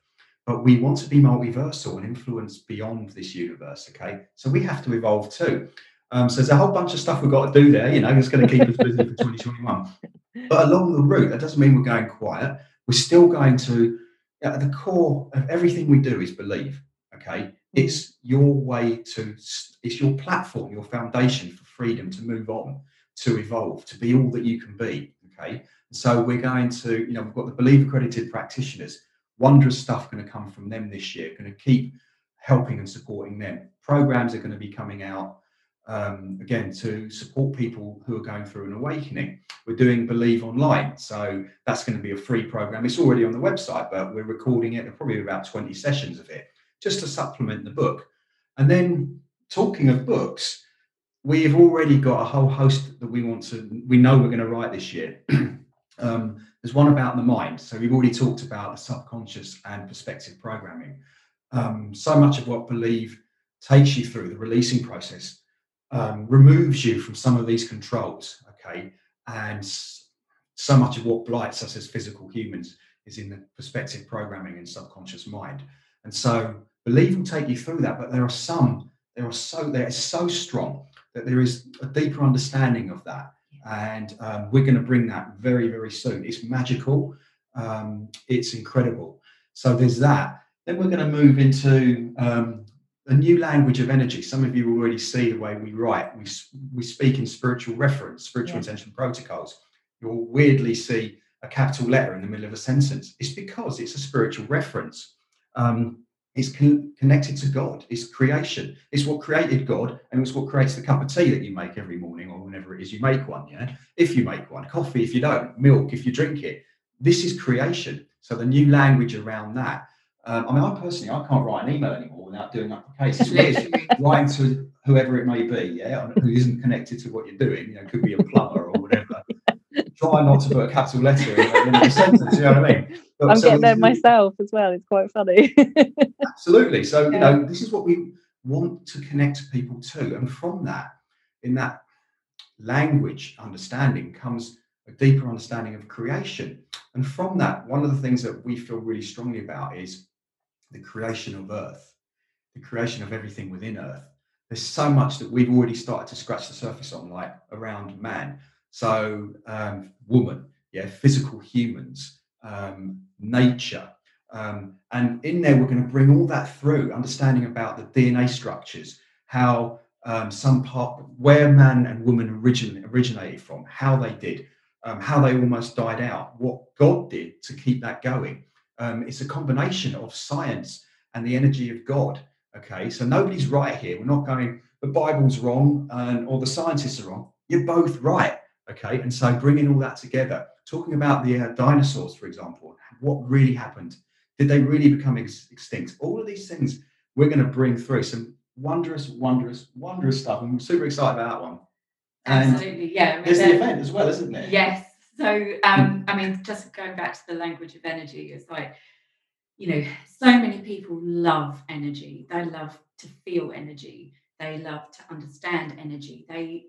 but we want to be multiversal and influence beyond this universe. Okay, so we have to evolve too. Um, so there's a whole bunch of stuff we've got to do there. You know, it's going to keep us busy for 2021. But along the route, that doesn't mean we're going quiet. We're still going to. At the core of everything we do is believe. Okay, it's your way to. It's your platform, your foundation for freedom to move on, to evolve, to be all that you can be. Okay, so we're going to. You know, we've got the believe accredited practitioners. Wondrous stuff going to come from them this year. Going to keep helping and supporting them. Programs are going to be coming out um, again to support people who are going through an awakening. We're doing Believe Online, so that's going to be a free program. It's already on the website, but we're recording it. There'll probably be about 20 sessions of it just to supplement the book. And then talking of books, we've already got a whole host that we want to, we know we're going to write this year. um, there's one about the mind. So we've already talked about the subconscious and perspective programming. Um, so much of what Believe takes you through the releasing process um, removes you from some of these controls, okay? And so much of what blights us as physical humans is in the perspective programming and subconscious mind. And so believe will take you through that, but there are some, there are so, they're so strong that there is a deeper understanding of that. And um, we're going to bring that very, very soon. It's magical. Um, it's incredible. So there's that. Then we're going to move into um, a new language of energy. Some of you already see the way we write. We, we speak in spiritual reference, spiritual yeah. intention protocols. You'll weirdly see a capital letter in the middle of a sentence. It's because it's a spiritual reference. Um, it's con- connected to God. It's creation. It's what created God, and it's what creates the cup of tea that you make every morning or whenever it is you make one. Yeah, if you make one, coffee if you don't, milk if you drink it. This is creation. So the new language around that um, I mean, I personally, I can't write an email anymore without doing uppercase. Writing to whoever it may be, yeah, who isn't connected to what you're doing. You know, could be a plumber or whatever. Try not to put a capital letter in, a sentence. You know what I mean? But, I'm so getting there myself as well. It's quite funny. absolutely. So you know, this is what we want to connect people to, and from that, in that language understanding comes a deeper understanding of creation. And from that, one of the things that we feel really strongly about is the creation of Earth, the creation of everything within Earth. There's so much that we've already started to scratch the surface on, like around man. So, um, woman, yeah, physical humans, um, nature. Um, and in there, we're going to bring all that through, understanding about the DNA structures, how um, some part, where man and woman origin, originated from, how they did, um, how they almost died out, what God did to keep that going, um, it's a combination of science and the energy of God. Okay, so nobody's right here. We're not going, the Bible's wrong and or the scientists are wrong. You're both right. Okay, and so bringing all that together, talking about the uh, dinosaurs, for example, what really happened? Did they really become ex- extinct? All of these things we're going to bring through some wondrous, wondrous, wondrous stuff. And I'm super excited about that one. And Absolutely, yeah. There's the event as well, isn't there? Yes. So, um, I mean, just going back to the language of energy, it's like, you know, so many people love energy. They love to feel energy. They love to understand energy. They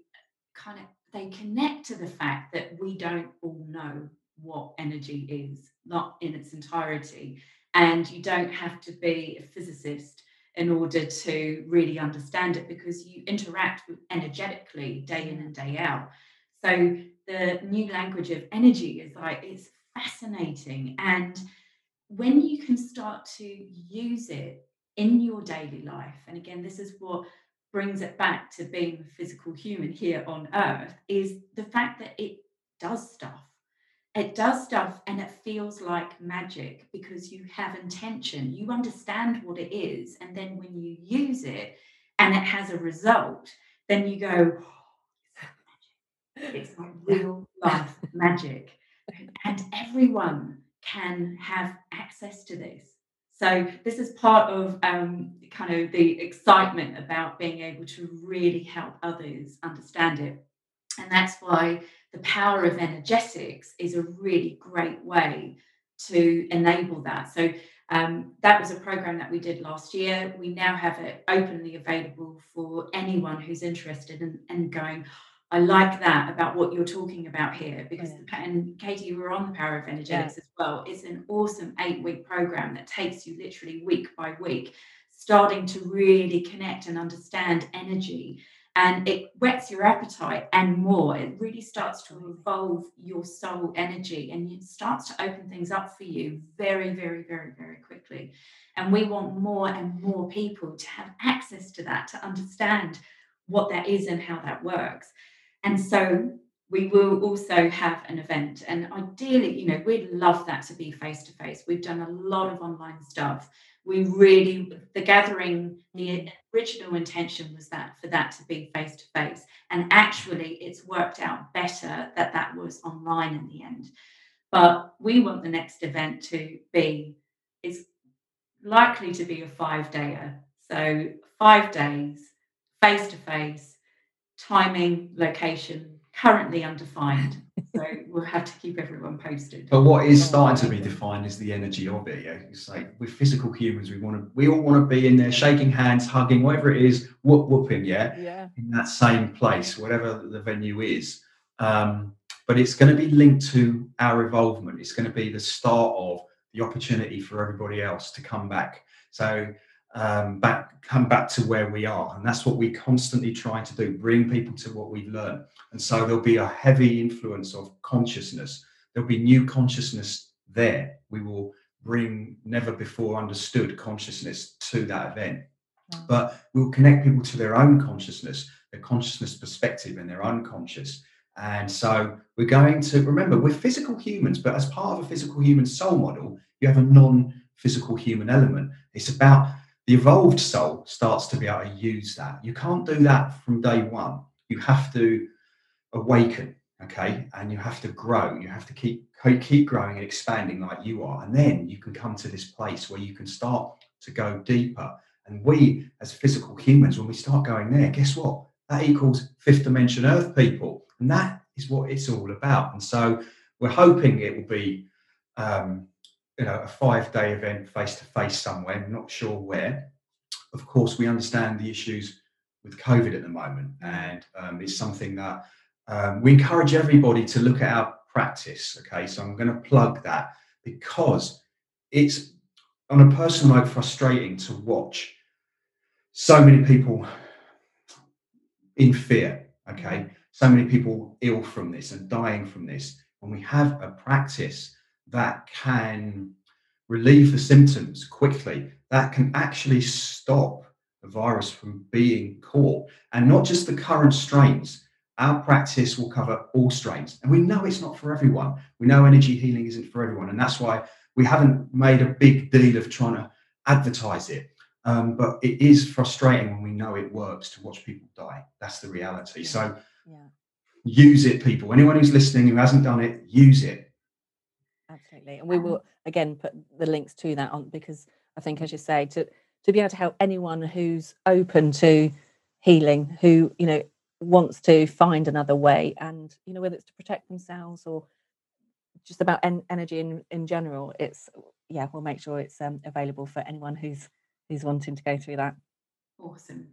kind of they connect to the fact that we don't all know what energy is, not in its entirety. And you don't have to be a physicist in order to really understand it because you interact energetically day in and day out. So the new language of energy is like it's fascinating. And when you can start to use it in your daily life, and again, this is what brings it back to being a physical human here on earth, is the fact that it does stuff. It does stuff and it feels like magic because you have intention. You understand what it is. And then when you use it and it has a result, then you go, oh, it's like real life magic. And everyone can have access to this. So this is part of um, kind of the excitement about being able to really help others understand it. And that's why the power of energetics is a really great way to enable that. So um, that was a program that we did last year. We now have it openly available for anyone who's interested in, in going, I like that about what you're talking about here because yeah. and Katie, you were on the power of energetics yeah. as well. It's an awesome eight week program that takes you literally week by week, starting to really connect and understand energy. And it whets your appetite and more. It really starts to evolve your soul energy and it starts to open things up for you very, very, very, very quickly. And we want more and more people to have access to that, to understand what that is and how that works. And so we will also have an event. And ideally, you know, we'd love that to be face to face. We've done a lot of online stuff. We really, the gathering, the original intention was that for that to be face to face. And actually, it's worked out better that that was online in the end. But we want the next event to be, it's likely to be a five dayer. So, five days, face to face, timing, location, currently undefined. so we'll have to keep everyone posted. But what is starting to be defined is the energy of it. Yeah? It's like we're physical humans. We want to. We all want to be in there, shaking hands, hugging, whatever it is, whoop whooping. Yeah. Yeah. In that same place, whatever the venue is. Um, but it's going to be linked to our involvement. It's going to be the start of the opportunity for everybody else to come back. So um, back come back to where we are. And that's what we constantly try to do bring people to what we've learned. And so there'll be a heavy influence of consciousness. There'll be new consciousness there. We will bring never before understood consciousness to that event. But we'll connect people to their own consciousness their consciousness perspective and their unconscious. And so we're going to remember we're physical humans but as part of a physical human soul model you have a non-physical human element. It's about the evolved soul starts to be able to use that. You can't do that from day one. You have to awaken, okay, and you have to grow. You have to keep keep growing and expanding like you are, and then you can come to this place where you can start to go deeper. And we, as physical humans, when we start going there, guess what? That equals fifth dimension Earth people, and that is what it's all about. And so we're hoping it will be um, you know a five day event face to face somewhere not sure where. Of course we understand the issues with covid at the moment and um, it's something that um, we encourage everybody to look at our practice okay? So i'm going to plug that because it's on a personal note frustrating to watch so many people in fear okay? So many people ill from this and dying from this when we have a practice that can relieve the symptoms quickly, that can actually stop the virus from being caught. And not just the current strains. Our practice will cover all strains. And we know it's not for everyone. We know energy healing isn't for everyone. And that's why we haven't made a big deal of trying to advertise it. Um, but it is frustrating when we know it works to watch people die. That's the reality. So yeah. use it, people. Anyone who's listening who hasn't done it, use it absolutely and we will again put the links to that on because i think as you say to to be able to help anyone who's open to healing who you know wants to find another way and you know whether it's to protect themselves or just about en- energy in, in general, it's yeah, we'll make sure it's um, available for anyone who's who's wanting to go through that. Awesome.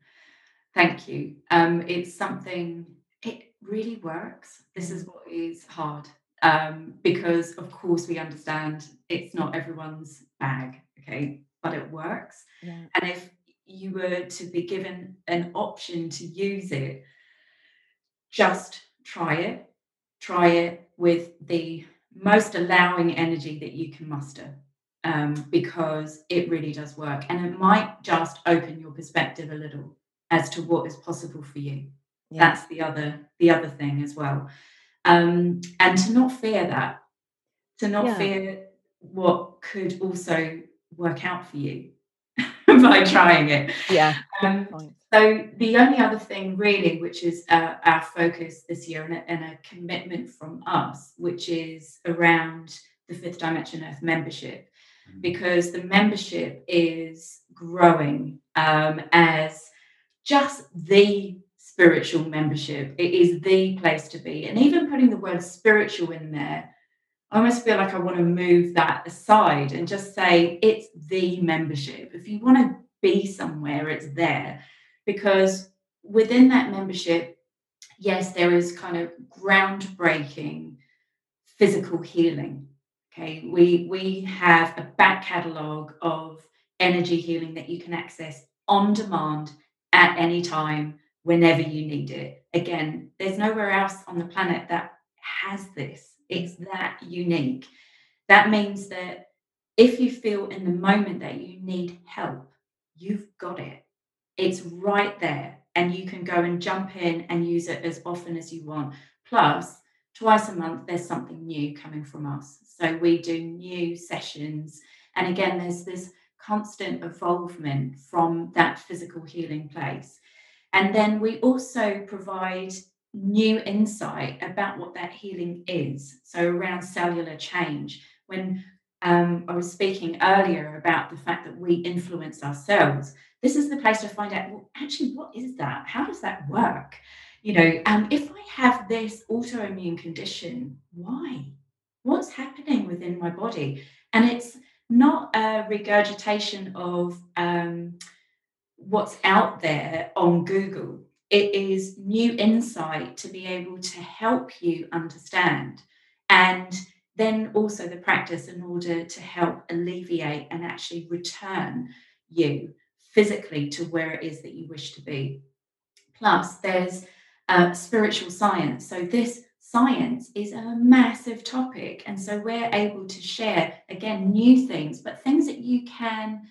Thank you. Um, it's something, it really works. This is what is hard um, because, of course, we understand it's not everyone's bag, okay, but it works. Yeah. And if you were to be given an option to use it, just try it. Try it with the most allowing energy that you can muster um, because it really does work. And it might just open your perspective a little as to what is possible for you. Yeah. That's the other the other thing as well. Um, and to not fear that, to not Yeah. fear what could also work out for you by trying it. Yeah. Um, so the only other thing really, which is uh, our focus this year and a, and a commitment from us, which is around the Fifth Dimension Earth membership, because the membership is growing um, as just the spiritual membership. It is the place to be. And even putting the word spiritual in there, I almost feel like I want to move that aside and just say it's the membership. If you want to be somewhere, it's there. Because within that membership, yes, there is kind of groundbreaking physical healing. Okay, we we have a back catalogue of energy healing that you can access on demand at any time, whenever you need it. Again, there's nowhere else on the planet that has this. It's that unique. That means that if you feel in the moment that you need help, you've got it. It's right there, and you can go and jump in and use it as often as you want. Plus, twice a month, there's something new coming from us. So we do new sessions. And again, there's this constant evolvement from that physical healing place. And then we also provide new insight about what that healing is. So around cellular change. When um, I was speaking earlier about the fact that we influence ourselves, this is the place to find out, well, actually, what is that? How does that work? You know, um, if I have this autoimmune condition, why? What's happening within my body? And it's not a regurgitation of um, what's out there on Google. It is new insight to be able to help you understand. And then also the practice in order to help alleviate and actually return you physically to where it is that you wish to be. Plus, there's uh, spiritual science. So, this science is a massive topic. And so, we're able to share, again, new things, but things that you can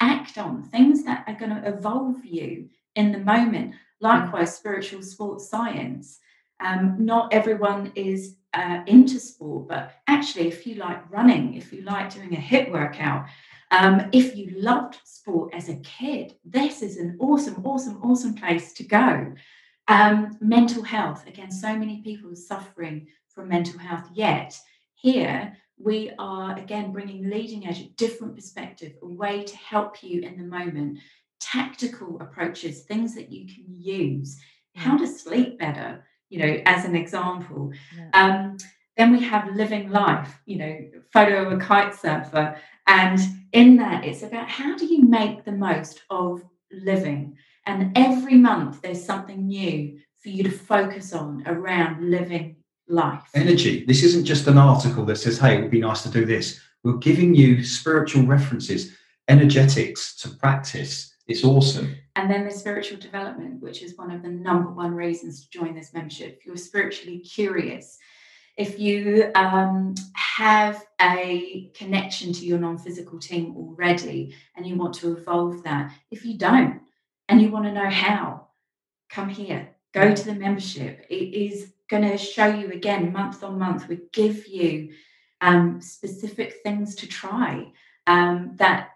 act on, things that are going to evolve you in the moment. Likewise, spiritual sports science. Um, not everyone is uh, into sport, but actually, if you like running, if you like doing a HIIT workout, um, if you loved sport as a kid, this is an awesome, awesome, awesome place to go. Um, mental health, again, so many people are suffering from mental health, yet here we are again bringing leading edge, a different perspective, a way to help you in the moment, tactical approaches, things that you can use, how to sleep better, you know, as an example. Yeah. Um, then we have living life, you know, photo of a kite surfer. And in that, it's about how do you make the most of living? And every month, there's something new for you to focus on around living life. Energy. This isn't just an article that says, hey, it would be nice to do this. We're giving you spiritual references, energetics to practice. It's awesome. And then there's spiritual development, which is one of the number one reasons to join this membership. If you're spiritually curious, if you um, have a connection to your non physical team already and you want to evolve that, if you don't and you want to know how, come here, go to the membership. It is going to show you again month on month. We give you um, specific things to try um, that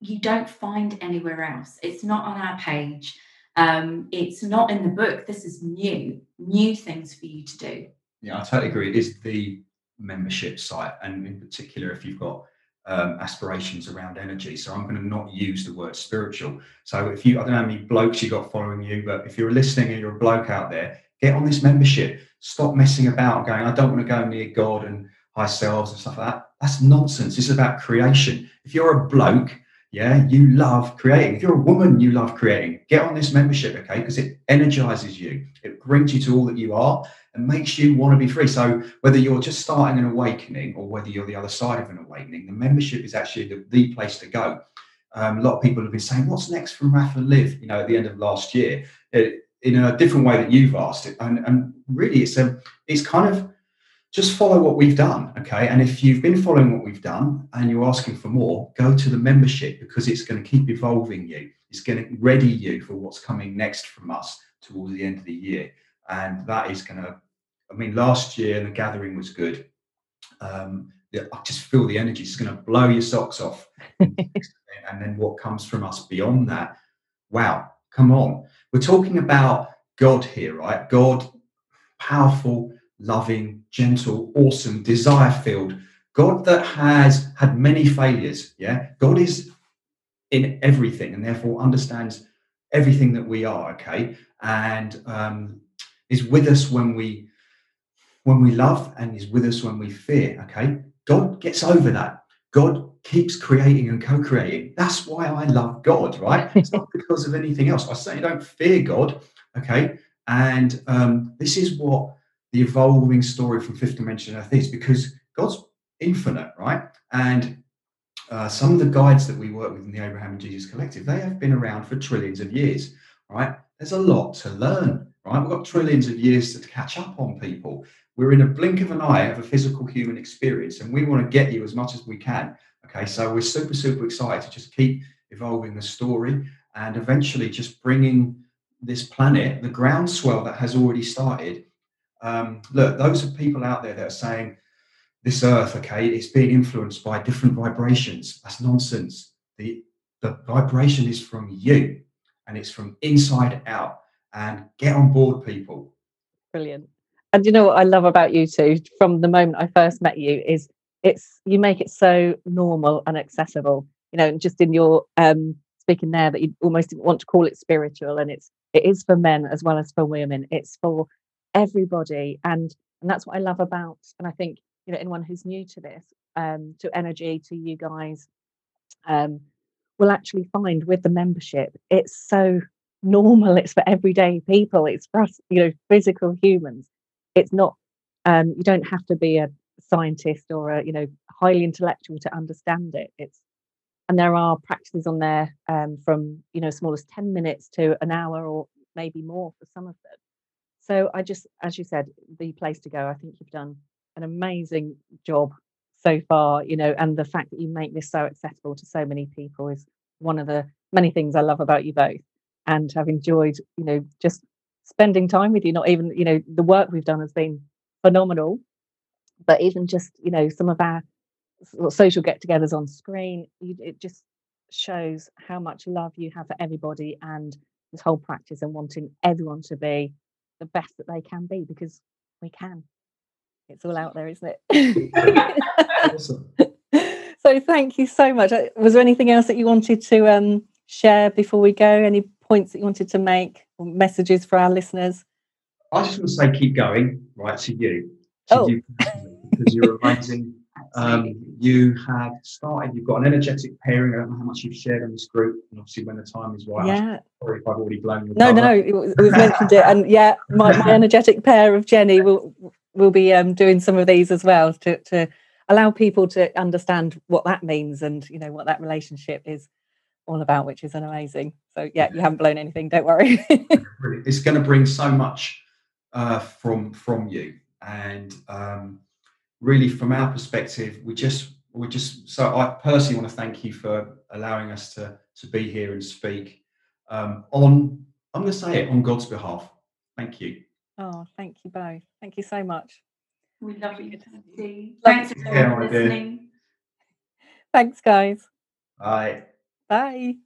you don't find anywhere else. It's not on our page. Um, it's not in the book. This is new, new things for you to do. Yeah, I totally agree. It is the membership site, and in particular, if you've got um, aspirations around energy. So I'm going to not use the word spiritual. So if you, I don't know how many blokes you got following you, but if you're listening and you're a bloke out there, get on this membership. Stop messing about going, I don't want to go near God and high selves and stuff like that. That's nonsense. It's about creation. If you're a bloke, yeah, you love creating. If you're a woman, you love creating. Get on this membership, okay? Because it energizes you. It brings you to all that you are and makes you want to be free. So whether you're just starting an awakening or whether you're the other side of an awakening, the membership is actually the, the place to go. Um, a lot of people have been saying, "What's next from Raf and Liv?" You know, at the end of last year, it, in a different way that you've asked it, and, and really, it's a, it's kind of just follow what we've done, okay? And if you've been following what we've done and you're asking for more, go to the membership because it's going to keep evolving you. It's going to ready you for what's coming next from us towards the end of the year, and that is going to. I mean, last year the gathering was good. Um, I just feel the energy is going to blow your socks off. and then what comes from us beyond that? Wow, come on. We're talking about God here, right? God, powerful, loving, gentle, awesome, desire filled. God that has had many failures. Yeah. God is in everything and therefore understands everything that we are. Okay. And um, is with us when we when we love and is with us when we fear. Okay. God gets over that. God keeps creating and co-creating. That's why I love God, right? It's not because of anything else. I certainly don't fear God. Okay. And um, this is what the evolving story from fifth dimension earth is because God's infinite, right? And uh, some of the guides that we work with in the Abraham and Jesus Collective, they have been around for trillions of years, right? There's a lot to learn, right? We've got trillions of years to catch up on people. We're in a blink of an eye of a physical human experience, and we want to get you as much as we can. Okay, so we're super, super excited to just keep evolving the story and eventually just bringing this planet, the groundswell that has already started. Um, look, those are people out there that are saying this earth, okay, it's being influenced by different vibrations. That's nonsense. The the vibration is from you and it's from inside out. And get on board, people. Brilliant. And you know what I love about you two from the moment I first met you is it's you make it so normal and accessible. You know, just in your um speaking there that you almost didn't want to call it spiritual and it's it is for men as well as for women. It's for everybody. And and that's what I love about and I think, you know, anyone who's new to this, um, to energy, to you guys, um, will actually find with the membership, it's so normal, it's for everyday people, it's for us, you know, physical humans. It's not um, you don't have to be a scientist or a, you know, highly intellectual to understand it. It's and there are practices on there um, from you know small as 10 minutes to an hour or maybe more for some of them so i just as you said the place to go i think you've done an amazing job so far you know and the fact that you make this so accessible to so many people is one of the many things i love about you both and have enjoyed you know just spending time with you not even you know the work we've done has been phenomenal but even just you know some of our social get-togethers on screen. You, it just shows how much love you have for everybody and this whole practice and wanting everyone to be the best that they can be because we can. It's all out there, isn't it? awesome. so thank you so much. Uh, was there anything else that you wanted to um, share before we go? Any points that you wanted to make or messages for our listeners? I just want to say keep going, right, to you. To oh. you because you're amazing um, you have started, you've got an energetic pairing. I don't know how much you've shared on this group, and obviously when the time is right. Yeah. Sorry if I've already blown your No, no, it was, it was mentioned it, and yeah, my, my energetic pair of Jenny will will be um, doing some of these as well to to allow people to understand what that means and you know what that relationship is all about, which is an amazing. So yeah, you haven't blown anything. Don't worry. it's going to bring so much uh, from from you, and um, really from our perspective, we just we just so I personally want to thank you for allowing us to to be here and speak um, on I'm going to say it on God's behalf. Thank you. Oh, thank you both. Thank you so much. We love you. Thanks for listening. Thanks, guys. Bye. Bye.